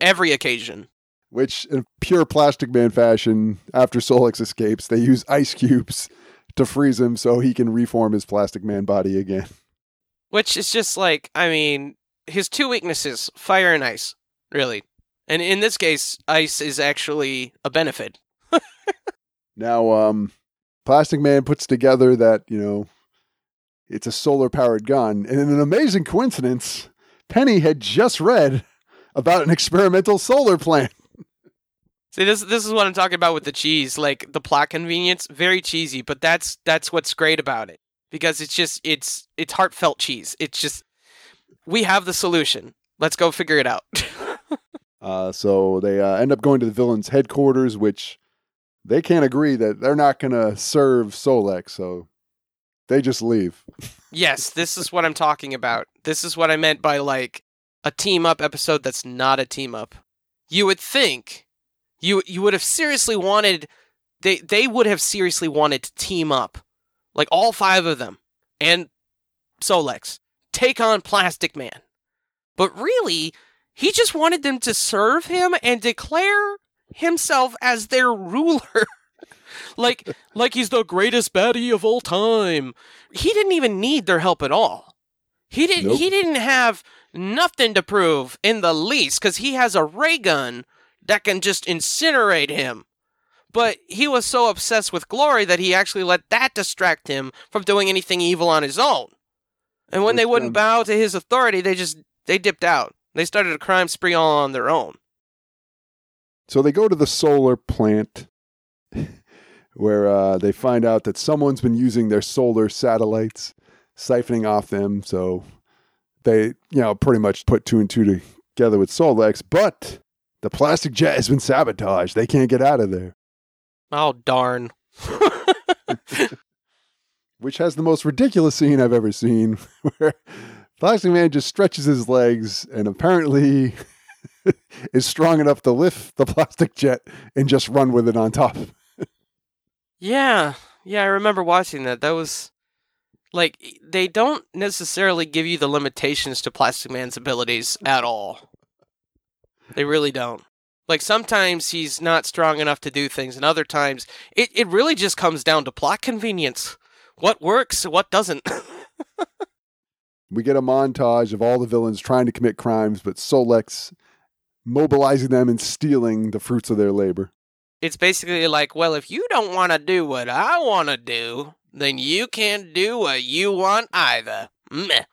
every occasion. Which, in pure Plastic Man fashion, after Solex escapes, they use ice cubes to freeze him so he can reform his Plastic Man body again. *laughs* Which is just like, I mean, his two weaknesses fire and ice, really. And in this case, ice is actually a benefit. *laughs* now, um, Plastic Man puts together that, you know, it's a solar powered gun. And in an amazing coincidence, Penny had just read about an experimental solar plant. See, this this is what I'm talking about with the cheese, like the plot convenience, very cheesy, but that's that's what's great about it because it's just it's it's heartfelt cheese. It's just we have the solution. Let's go figure it out. *laughs* uh, so they uh, end up going to the villain's headquarters, which they can't agree that they're not going to serve Solex, so they just leave. yes, this is what I'm talking about. This is what I meant by like a team up episode that's not a team up. You would think you you would have seriously wanted they they would have seriously wanted to team up. Like all five of them and Solex take on Plastic Man. But really, he just wanted them to serve him and declare himself as their ruler. *laughs* like like he's the greatest baddie of all time. He didn't even need their help at all. He didn't nope. he didn't have nothing to prove in the least cuz he has a ray gun that can just incinerate him. But he was so obsessed with glory that he actually let that distract him from doing anything evil on his own. And when they wouldn't bow to his authority, they just they dipped out. They started a crime spree all on their own. So they go to the solar plant *laughs* where uh, they find out that someone's been using their solar satellites, siphoning off them. So they, you know, pretty much put two and two together with Solex, but the plastic jet has been sabotaged. They can't get out of there. Oh, darn. *laughs* Which has the most ridiculous scene I've ever seen, *laughs* where Plastic Man just stretches his legs and apparently *laughs* is strong enough to lift the plastic jet and just run with it on top. Yeah, yeah, I remember watching that. That was like they don't necessarily give you the limitations to Plastic Man's abilities at all. They really don't. Like sometimes he's not strong enough to do things, and other times it, it really just comes down to plot convenience. What works, what doesn't. *laughs* we get a montage of all the villains trying to commit crimes, but Solex mobilizing them and stealing the fruits of their labor. It's basically like, well, if you don't want to do what I want to do, then you can't do what you want either. Meh.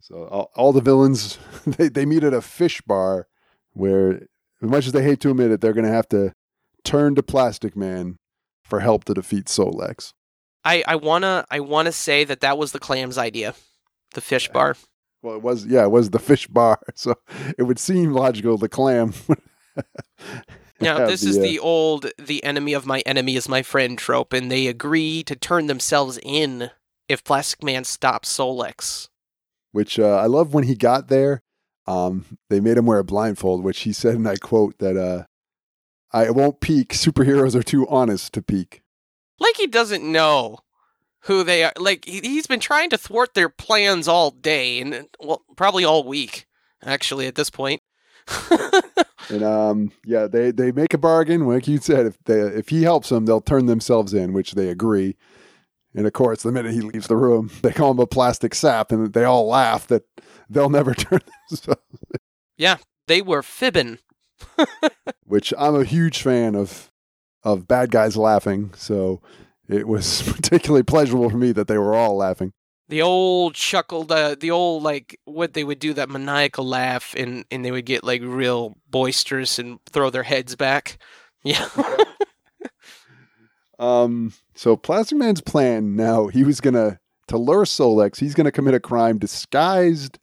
So all, all the villains *laughs* they, they meet at a fish bar where as much as they hate to admit it, they're gonna have to turn to Plastic Man for help to defeat Solex. I, I wanna I wanna say that that was the clam's idea, the fish bar. Well, it was yeah, it was the fish bar, *laughs* so it would seem logical the clam. *laughs* now this the, is uh, the old "the enemy of my enemy is my friend" trope, and they agree to turn themselves in if Plastic Man stops Solex. which uh, I love when he got there. Um, they made him wear a blindfold, which he said, and I quote that uh, I won't peek. Superheroes are too honest to peek. Like he doesn't know who they are. Like he, he's been trying to thwart their plans all day, and well, probably all week. Actually, at this point. *laughs* And um, yeah, they they make a bargain. Like you said, if they if he helps them, they'll turn themselves in, which they agree. And of course, the minute he leaves the room, *laughs* they call him a plastic sap, and they all laugh that they'll never *laughs* turn themselves. Yeah, they were fibbing. *laughs* Which I'm a huge fan of of bad guys laughing. So it was particularly pleasurable for me that they were all laughing. The old chuckle, the uh, the old like what they would do that maniacal laugh, and and they would get like real boisterous and throw their heads back. Yeah. Um, so Plastic Man's plan now, he was gonna to lure Solex, he's gonna commit a crime disguised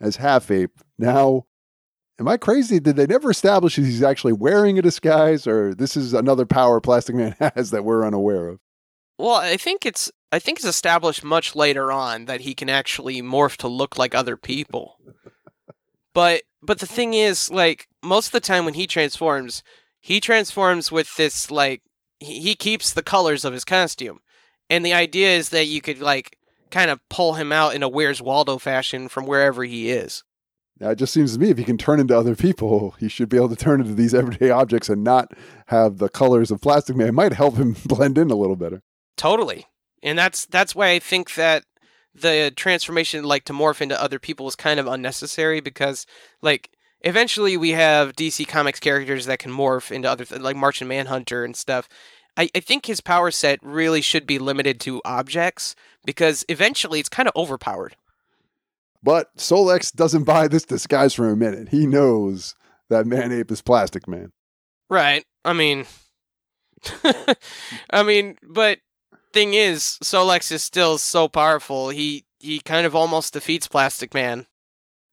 as half ape. Now, am I crazy? Did they never establish he's actually wearing a disguise, or this is another power Plastic Man *laughs* has that we're unaware of? Well, I think it's I think it's established much later on that he can actually morph to look like other people. But but the thing is, like most of the time when he transforms, he transforms with this like he, keeps the colors of his costume, and the idea is that you could like kind of pull him out in a Where's Waldo fashion from wherever he is. Now, it just seems to me if he can turn into other people, *laughs* he should be able to turn into these everyday objects and not have the colors of Plastic Man. It might help him *laughs* blend in a little better. Totally. And that's that's why I think that the transformation like to morph into other people is kind of unnecessary because like eventually we have DC Comics characters that can morph into other th- like Martian Manhunter and stuff. I, I think his power set really should be limited to objects because eventually it's kind of overpowered. But Solex doesn't buy this disguise for a minute. He knows that Man Ape is Plastic Man. Right. I mean *laughs* I mean, but thing is, Solex is still so powerful. He he kind of almost defeats Plastic Man.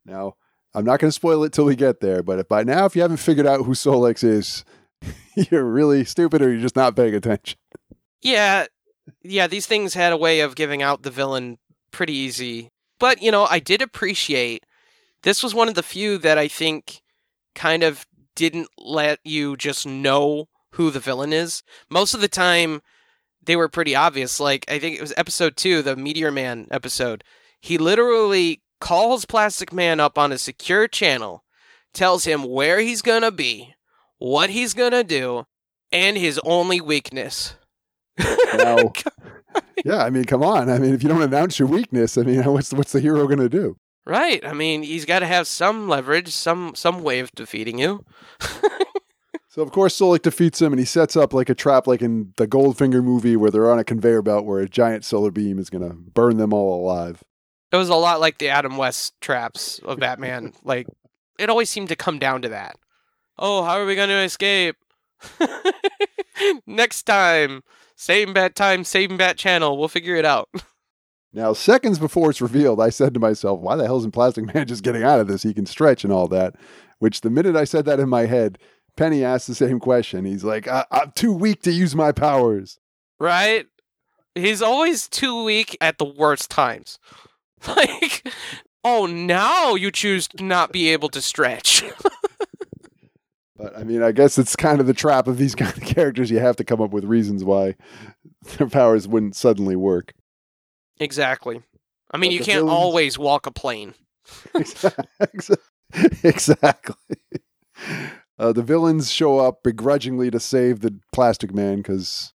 Now, I'm not going to spoil it till we get there, but if by now, if you haven't figured out who Solex is, *laughs* you're really stupid or you're just not paying attention. Yeah, yeah, these things had a way of giving out the villain pretty easy. But, you know, I did appreciate this was one of the few that I think kind of didn't let you just know who the villain is. Most of the time they were pretty obvious. Like I think it was episode 2, the Meteor Man episode. He literally calls Plastic Man up on a secure channel, tells him where he's going to be, what he's going to do, and his only weakness. *laughs* Now, yeah, I mean, come on. I mean, if you don't announce your weakness, I mean, *laughs* what's what's the hero going to do? Right. I mean, he's got to have some leverage, some some way of defeating you. So of course Solex defeats him and he sets up like a trap like in the Goldfinger movie where they're on a conveyor belt where a giant solar beam is gonna burn them all alive. It was a lot like the Adam West traps of Batman. *laughs* like it always seemed to come down to that. Oh, how are we going to escape? *laughs* Next time, Same bat time, same bat channel. We'll figure it out. *laughs* Now, seconds before it's revealed, I said to myself, why the hell isn't Plastic Man *laughs* just getting out of this? He can stretch and all that. Which the minute I said that in my head, Penny asked the same question. He's like, I- I'm too weak to use my powers. Right? He's always too weak at the worst times. Like, oh, now you choose to not be able to stretch. But I mean, I guess it's kind of the trap of these *laughs* kind of characters. You have to come up with reasons why *laughs* their powers wouldn't suddenly work. exactly. I mean, But you can't villains- always walk a plane. *laughs* exactly. Uh, the villains show up begrudgingly to save the Plastic Man because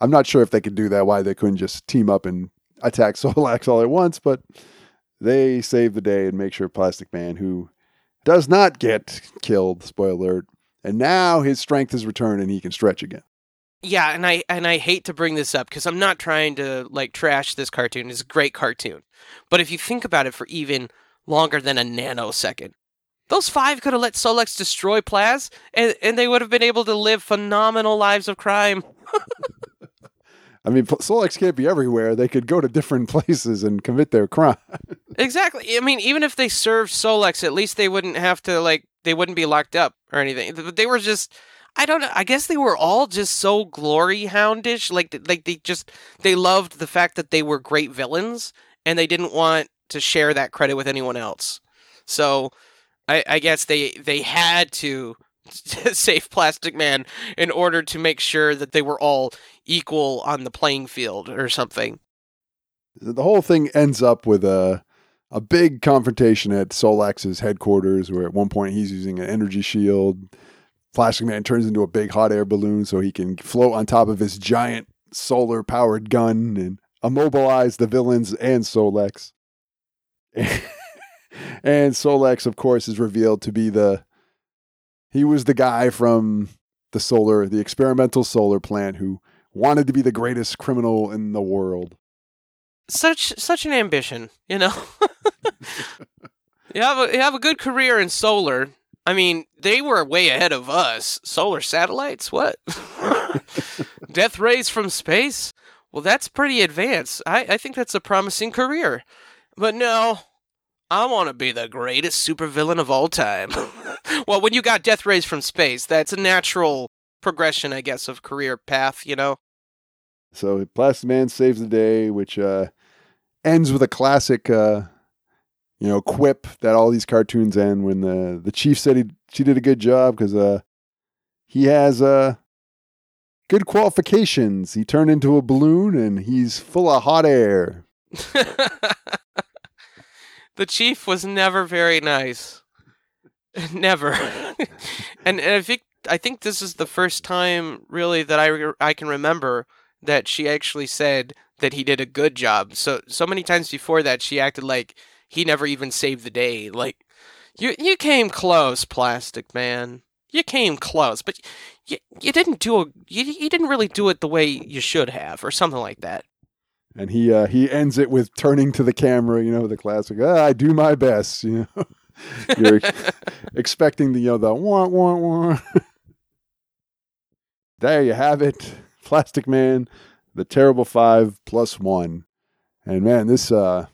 I'm not sure if they could do that. Why they couldn't just team up and attack Solex all at once, but they save the day and make sure Plastic Man, who does not get killed, spoiler alert, and now his strength has returned and he can stretch again. Yeah, and I and I hate to bring this up because I'm not trying to like trash this cartoon. It's a great cartoon, but if you think about it for even longer than a nanosecond, those five could have let Solex destroy Plaz, and and they would have been able to live phenomenal lives of crime. *laughs* I mean, Solex can't be everywhere. They could go to different *laughs* places and commit their crime. Exactly. I mean, even if they served Solex, at least they wouldn't have to like they wouldn't be locked up or anything. Th- They were just I don't know. I guess they were all just so glory houndish. Like like they just they loved the fact that they were great villains and they didn't want to share that credit with anyone else. So I, I guess they they had to *laughs* save Plastic Man in order to make sure that they were all equal on the playing field or something. the whole thing ends up with a a big confrontation at Solex's headquarters, where at one point he's using an energy shield. Plastic Man turns into a big hot air balloon so he can float on top of his giant solar powered gun and immobilize the villains and Solex. *laughs* and Solex, of course, is revealed to be the he was the guy from the solar, the experimental solar plant who wanted to be the greatest criminal in the world. such such an ambition, you know. *laughs* you have a you have a good career in solar. I mean, they were way ahead of us. Solar satellites, what? *laughs* Death rays from space? Well, that's pretty advanced. I, I think that's a promising career. But no, I want to be the greatest supervillain of all time. *laughs* well, when you got death rays from space, that's a natural progression, I guess, of career path, you know? So Plastic Man saves the day, which uh, ends with a classic, uh, you know, quip that all these cartoons end when the the chief said he she did a good job because uh, he has uh, good qualifications. He turned into a balloon and he's full of hot air. *laughs* the chief was never very nice. *laughs* never. *laughs* and, and I think I think this is the first time really that I re- I can remember that she actually said that he did a good job. So so many times before that she acted like he never even saved the day. Like you you came close, Plastic Man. You came close, but you you didn't do a you, you didn't really do it the way you should have or something like that. And he uh, he ends it with turning to the camera, you know, the classic. "Ah, I do my best, you know. *laughs* You're *laughs* expecting the you know the wah wah wah. *laughs* there you have it, Plastic Man, the Terrible Five plus one, and man, this uh,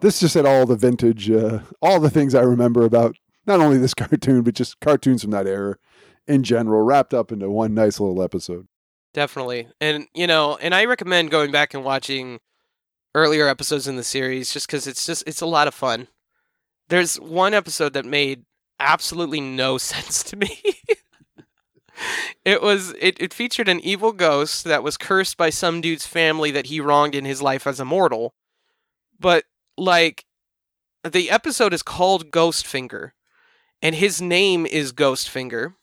this just had all the vintage, uh, all the things I remember about not only this cartoon but just cartoons from that era in general, wrapped up into one nice little episode. Definitely. And, you know, and I recommend going back and watching earlier episodes in the series just because it's just, it's a lot of fun. There's one episode that made absolutely no *laughs* sense to me. it was, it, it featured an evil ghost that was cursed by some dude's family that he wronged in his life as a mortal. But, like, the episode is called Ghost Finger, and his name is Ghost Finger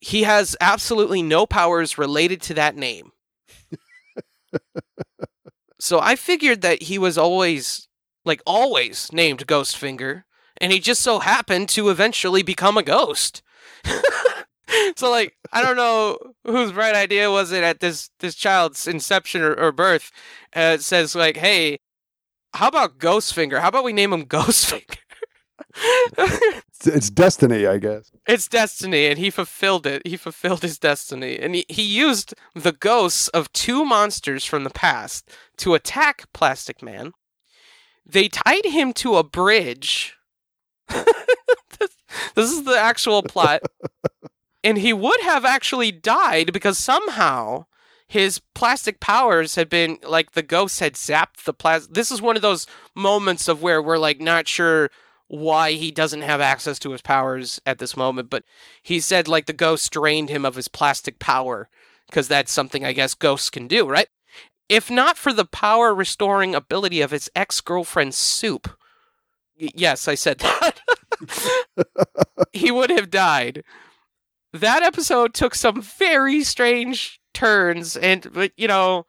he has absolutely no powers related to that name. so I figured that he was always, like, always named Ghostfinger, and he just so happened to eventually become a ghost. *laughs* so, like, I don't know whose bright idea was it at this this child's inception or, or birth. Uh, it says like, "Hey, how about Ghostfinger? How about we name him Ghostfinger?" It's, it's destiny, I guess. It's destiny, and he fulfilled it. He fulfilled his destiny. And he, he used the ghosts of two monsters from the past to attack Plastic Man. They tied him to a bridge. *laughs* this, this is the actual plot. *laughs* and he would have actually died because somehow his plastic powers had been like the ghosts had zapped the plastic. This is one of those moments of where we're like not sure why he doesn't have access to his powers at this moment, but he said like the ghost drained him of his plastic power because that's something I guess ghosts can do, right? If not for the power restoring ability of his ex girlfriend Soup. Y- yes, I said that. *laughs* he would have died. That episode took some very strange turns, and but you know,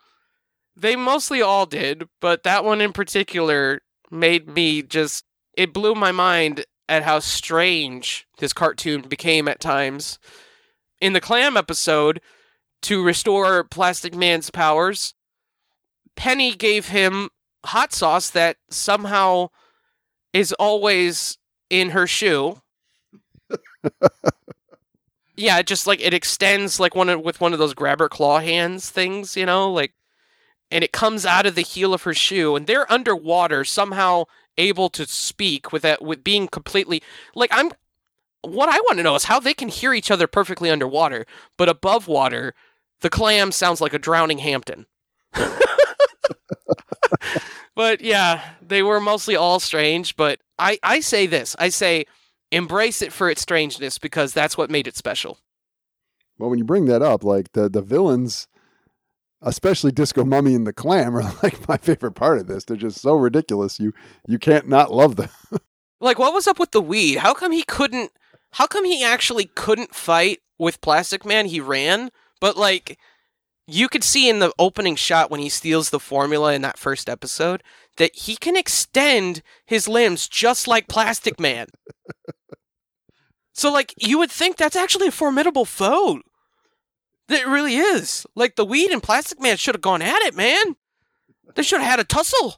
they mostly all did, but that one in particular made me just it blew my mind at how strange this cartoon became at times. In the clam episode, to restore Plastic Man's powers, Penny gave him hot sauce that somehow is always in her shoe. *laughs* yeah, it just like it extends like one of, with one of those grabber claw hands things, you know, like and it comes out of the heel of her shoe and they're underwater somehow able to speak with that with being completely like I'm what I want to know is how they can hear each other perfectly underwater, but above water, the clam sounds like a drowning Hamton. *laughs* but yeah, they were mostly all strange, but I I say this. I say embrace it for its strangeness because that's what made it special. Well, when you bring that up, like the the villains, especially Disco Mummy and the Clam, are *laughs* like my favorite part of this. They're just so ridiculous. You you can't not love them. *laughs* Like what was up with the weed? How come he couldn't how come he actually couldn't fight with Plastic Man? He ran, but like you could see in the opening shot when he steals the formula in that first episode that he can extend his limbs just like Plastic Man. *laughs* so like you would think that's actually a formidable foe. That really is. Like the weed and Plastic Man should have gone at it, man. They should have had a tussle.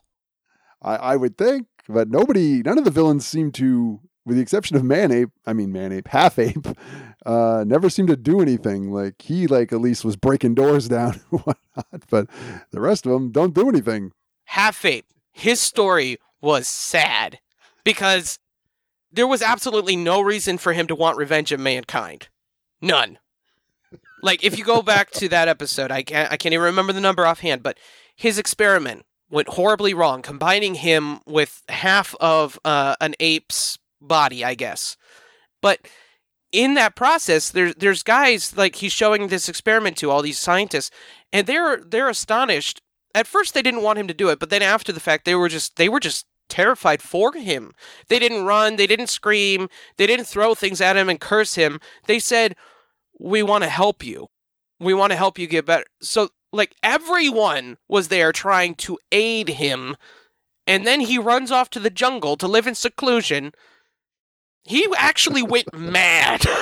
I, I would think, but nobody, none of the villains seem to, with the exception of Manape, I mean Manape, Half Ape, *laughs* uh, never seemed to do anything. Like he, like at least was breaking doors *laughs* down and whatnot, but the rest of them don't do anything. Half Ape, his story was sad because there was absolutely no reason for him to want revenge of mankind. None. Like if you go back to that episode, I can't I can't even remember the number offhand, but his experiment went horribly wrong, combining him with half of uh, an ape's body, I guess. But in that process, there's there's guys like he's showing this experiment to all these scientists, and they're they're astonished. At first, they didn't want him to do it, but then after the fact, they were just they were just terrified for him. They didn't run, they didn't scream, they didn't throw things at him and curse him. They said, "We want to help you. We want to help you get better." So like everyone was there trying to aid him and then he runs off to the jungle to live in seclusion. He actually went *laughs* mad. *laughs*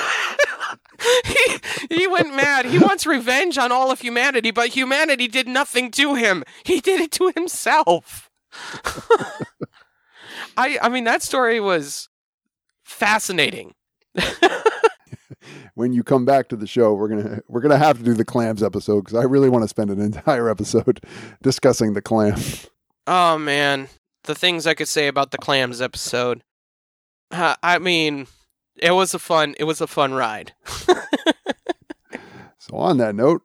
He, he went mad. He wants revenge on all of humanity but humanity did nothing to him. He did it to himself. *laughs* I i mean that story was fascinating when you come back to the show, we're gonna we're gonna have to do the clams episode because I really want to spend an entire episode *laughs* discussing the clam. Oh man, the things I could say about the clams episode. Uh, I mean, it was a fun it was a fun ride. *laughs* so on that note,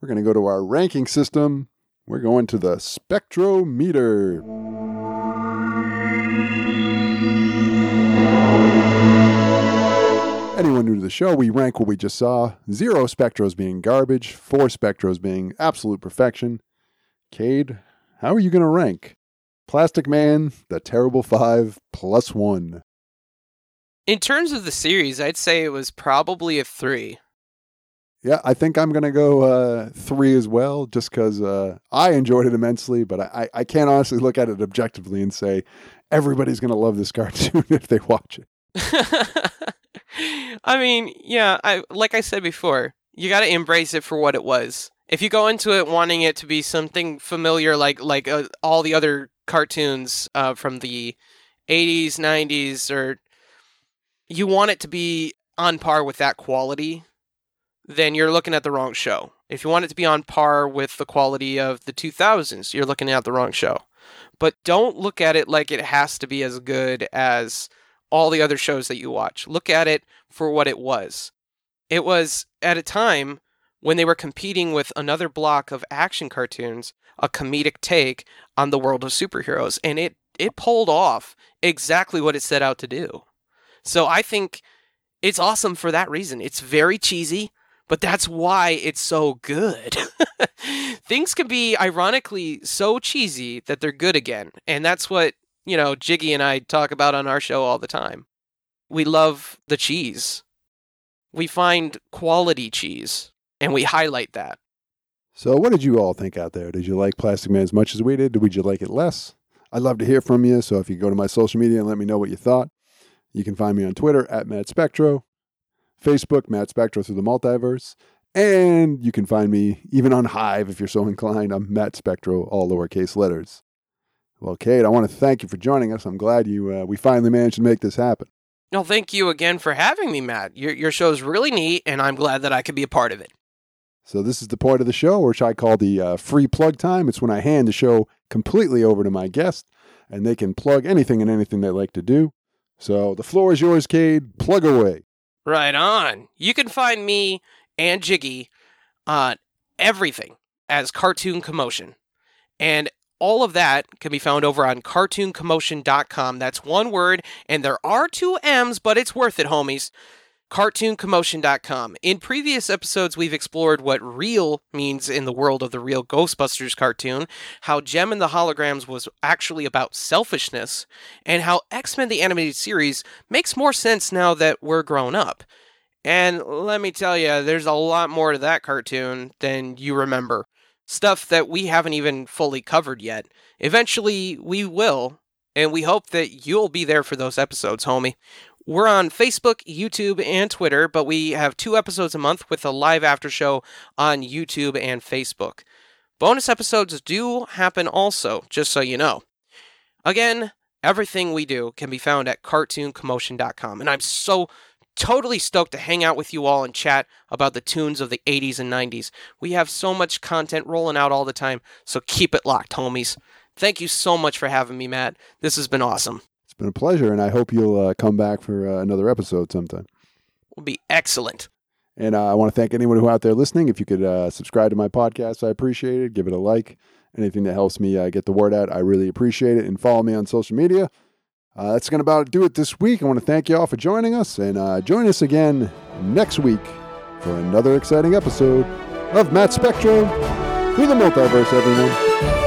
we're gonna go to our ranking system. We're going to the spectrometer. Anyone new to the show, we rank what we just saw. Zero Spectros being garbage, four Spectros being absolute perfection. Cade, how are you going to rank? Plastic Man, The Terrible Five, plus one. In terms of the series, I'd say it was probably a three. Yeah, I think I'm going to go uh, three as well, just because uh, I enjoyed it immensely, but I, I can't honestly look at it objectively and say everybody's going to love this *laughs* cartoon if they watch it. *laughs* I mean, yeah, I like I said before, you got to embrace it for what it was. If you go into it wanting it to be something familiar, like like uh, all the other cartoons uh, from the 80s, 90s, or you want it to be on par with that quality, then you're looking at the wrong show. If you want it to be on par with the quality of the 2000s, you're looking at the wrong show. But don't look at it like it has to be as good as all the other shows that you watch. Look at it for what it was. It was at a time when they were competing with another block of action cartoons, a comedic take on the world of superheroes, and it it pulled off exactly what it set out to do. So I think it's awesome for that reason. It's very cheesy, but that's why it's so good. *laughs* Things can be ironically so cheesy that they're good again, and that's what, you know, Jiggy and I talk about on our show all the time. We love the cheese. We find quality cheese and we highlight that. So, what did you all think out there? Did you like Plastic Man as much as we did? Did you like it less? I'd love to hear from you. So, if you go to my social media and let me know what you thought, you can find me on Twitter at Matt Spectro, Facebook, Matt Spectro through the multiverse, and you can find me even on Hive if you're so inclined. I'm Matt Spectro, all lowercase letters. Well, Cade, I want to thank you for joining us. I'm glad you uh, we finally managed to make this happen. No, thank you again for having me, Matt. Your your show's really neat, and I'm glad that I could be a part of it. So this is the part of the show which I call the uh, free plug time. It's when I hand the show completely over to my guest, and they can plug anything and anything they like to do. So the floor is yours, Cade. Plug away. Right on. You can find me and Jiggy on everything as Cartoon Commotion. And all of that can be found over on cartooncommotion.com. That's one word, and there are two M's, but it's worth it, homies cartooncommotion.com. In previous episodes, we've explored what real means in the world of the real Ghostbusters cartoon, how Jem and the Holograms was actually about selfishness, and how X Men the Animated Series makes more sense now that we're grown up. And let me tell you, there's a lot more to that cartoon than you remember. Stuff that we haven't even fully covered yet. Eventually, we will, and we hope that you'll be there for those episodes, homie. We're on Facebook, YouTube, and Twitter, but we have two episodes a month with a live after show on YouTube and Facebook. Bonus episodes do happen also, just so you know. Again, everything we do can be found at cartooncommotion.com, and I'm so totally stoked to hang out with you all and chat about the tunes of the 80s and 90s. We have so much content rolling out all the time, so keep it locked, homies. Thank you so much for having me, Matt. This has been awesome It's been a pleasure, and I hope you'll uh, come back for uh, another episode sometime. Will be excellent. And uh, I want to thank anyone who out there listening. If you could uh, subscribe to my podcast, I appreciate it. Give it a like. Anything that helps me uh, get the word out, I really appreciate it. And follow me on social media. Uh, that's going to about do it this week. I want to thank you all for joining us, and join us again next week for another exciting episode of Matt Spectro through the multiverse, everyone.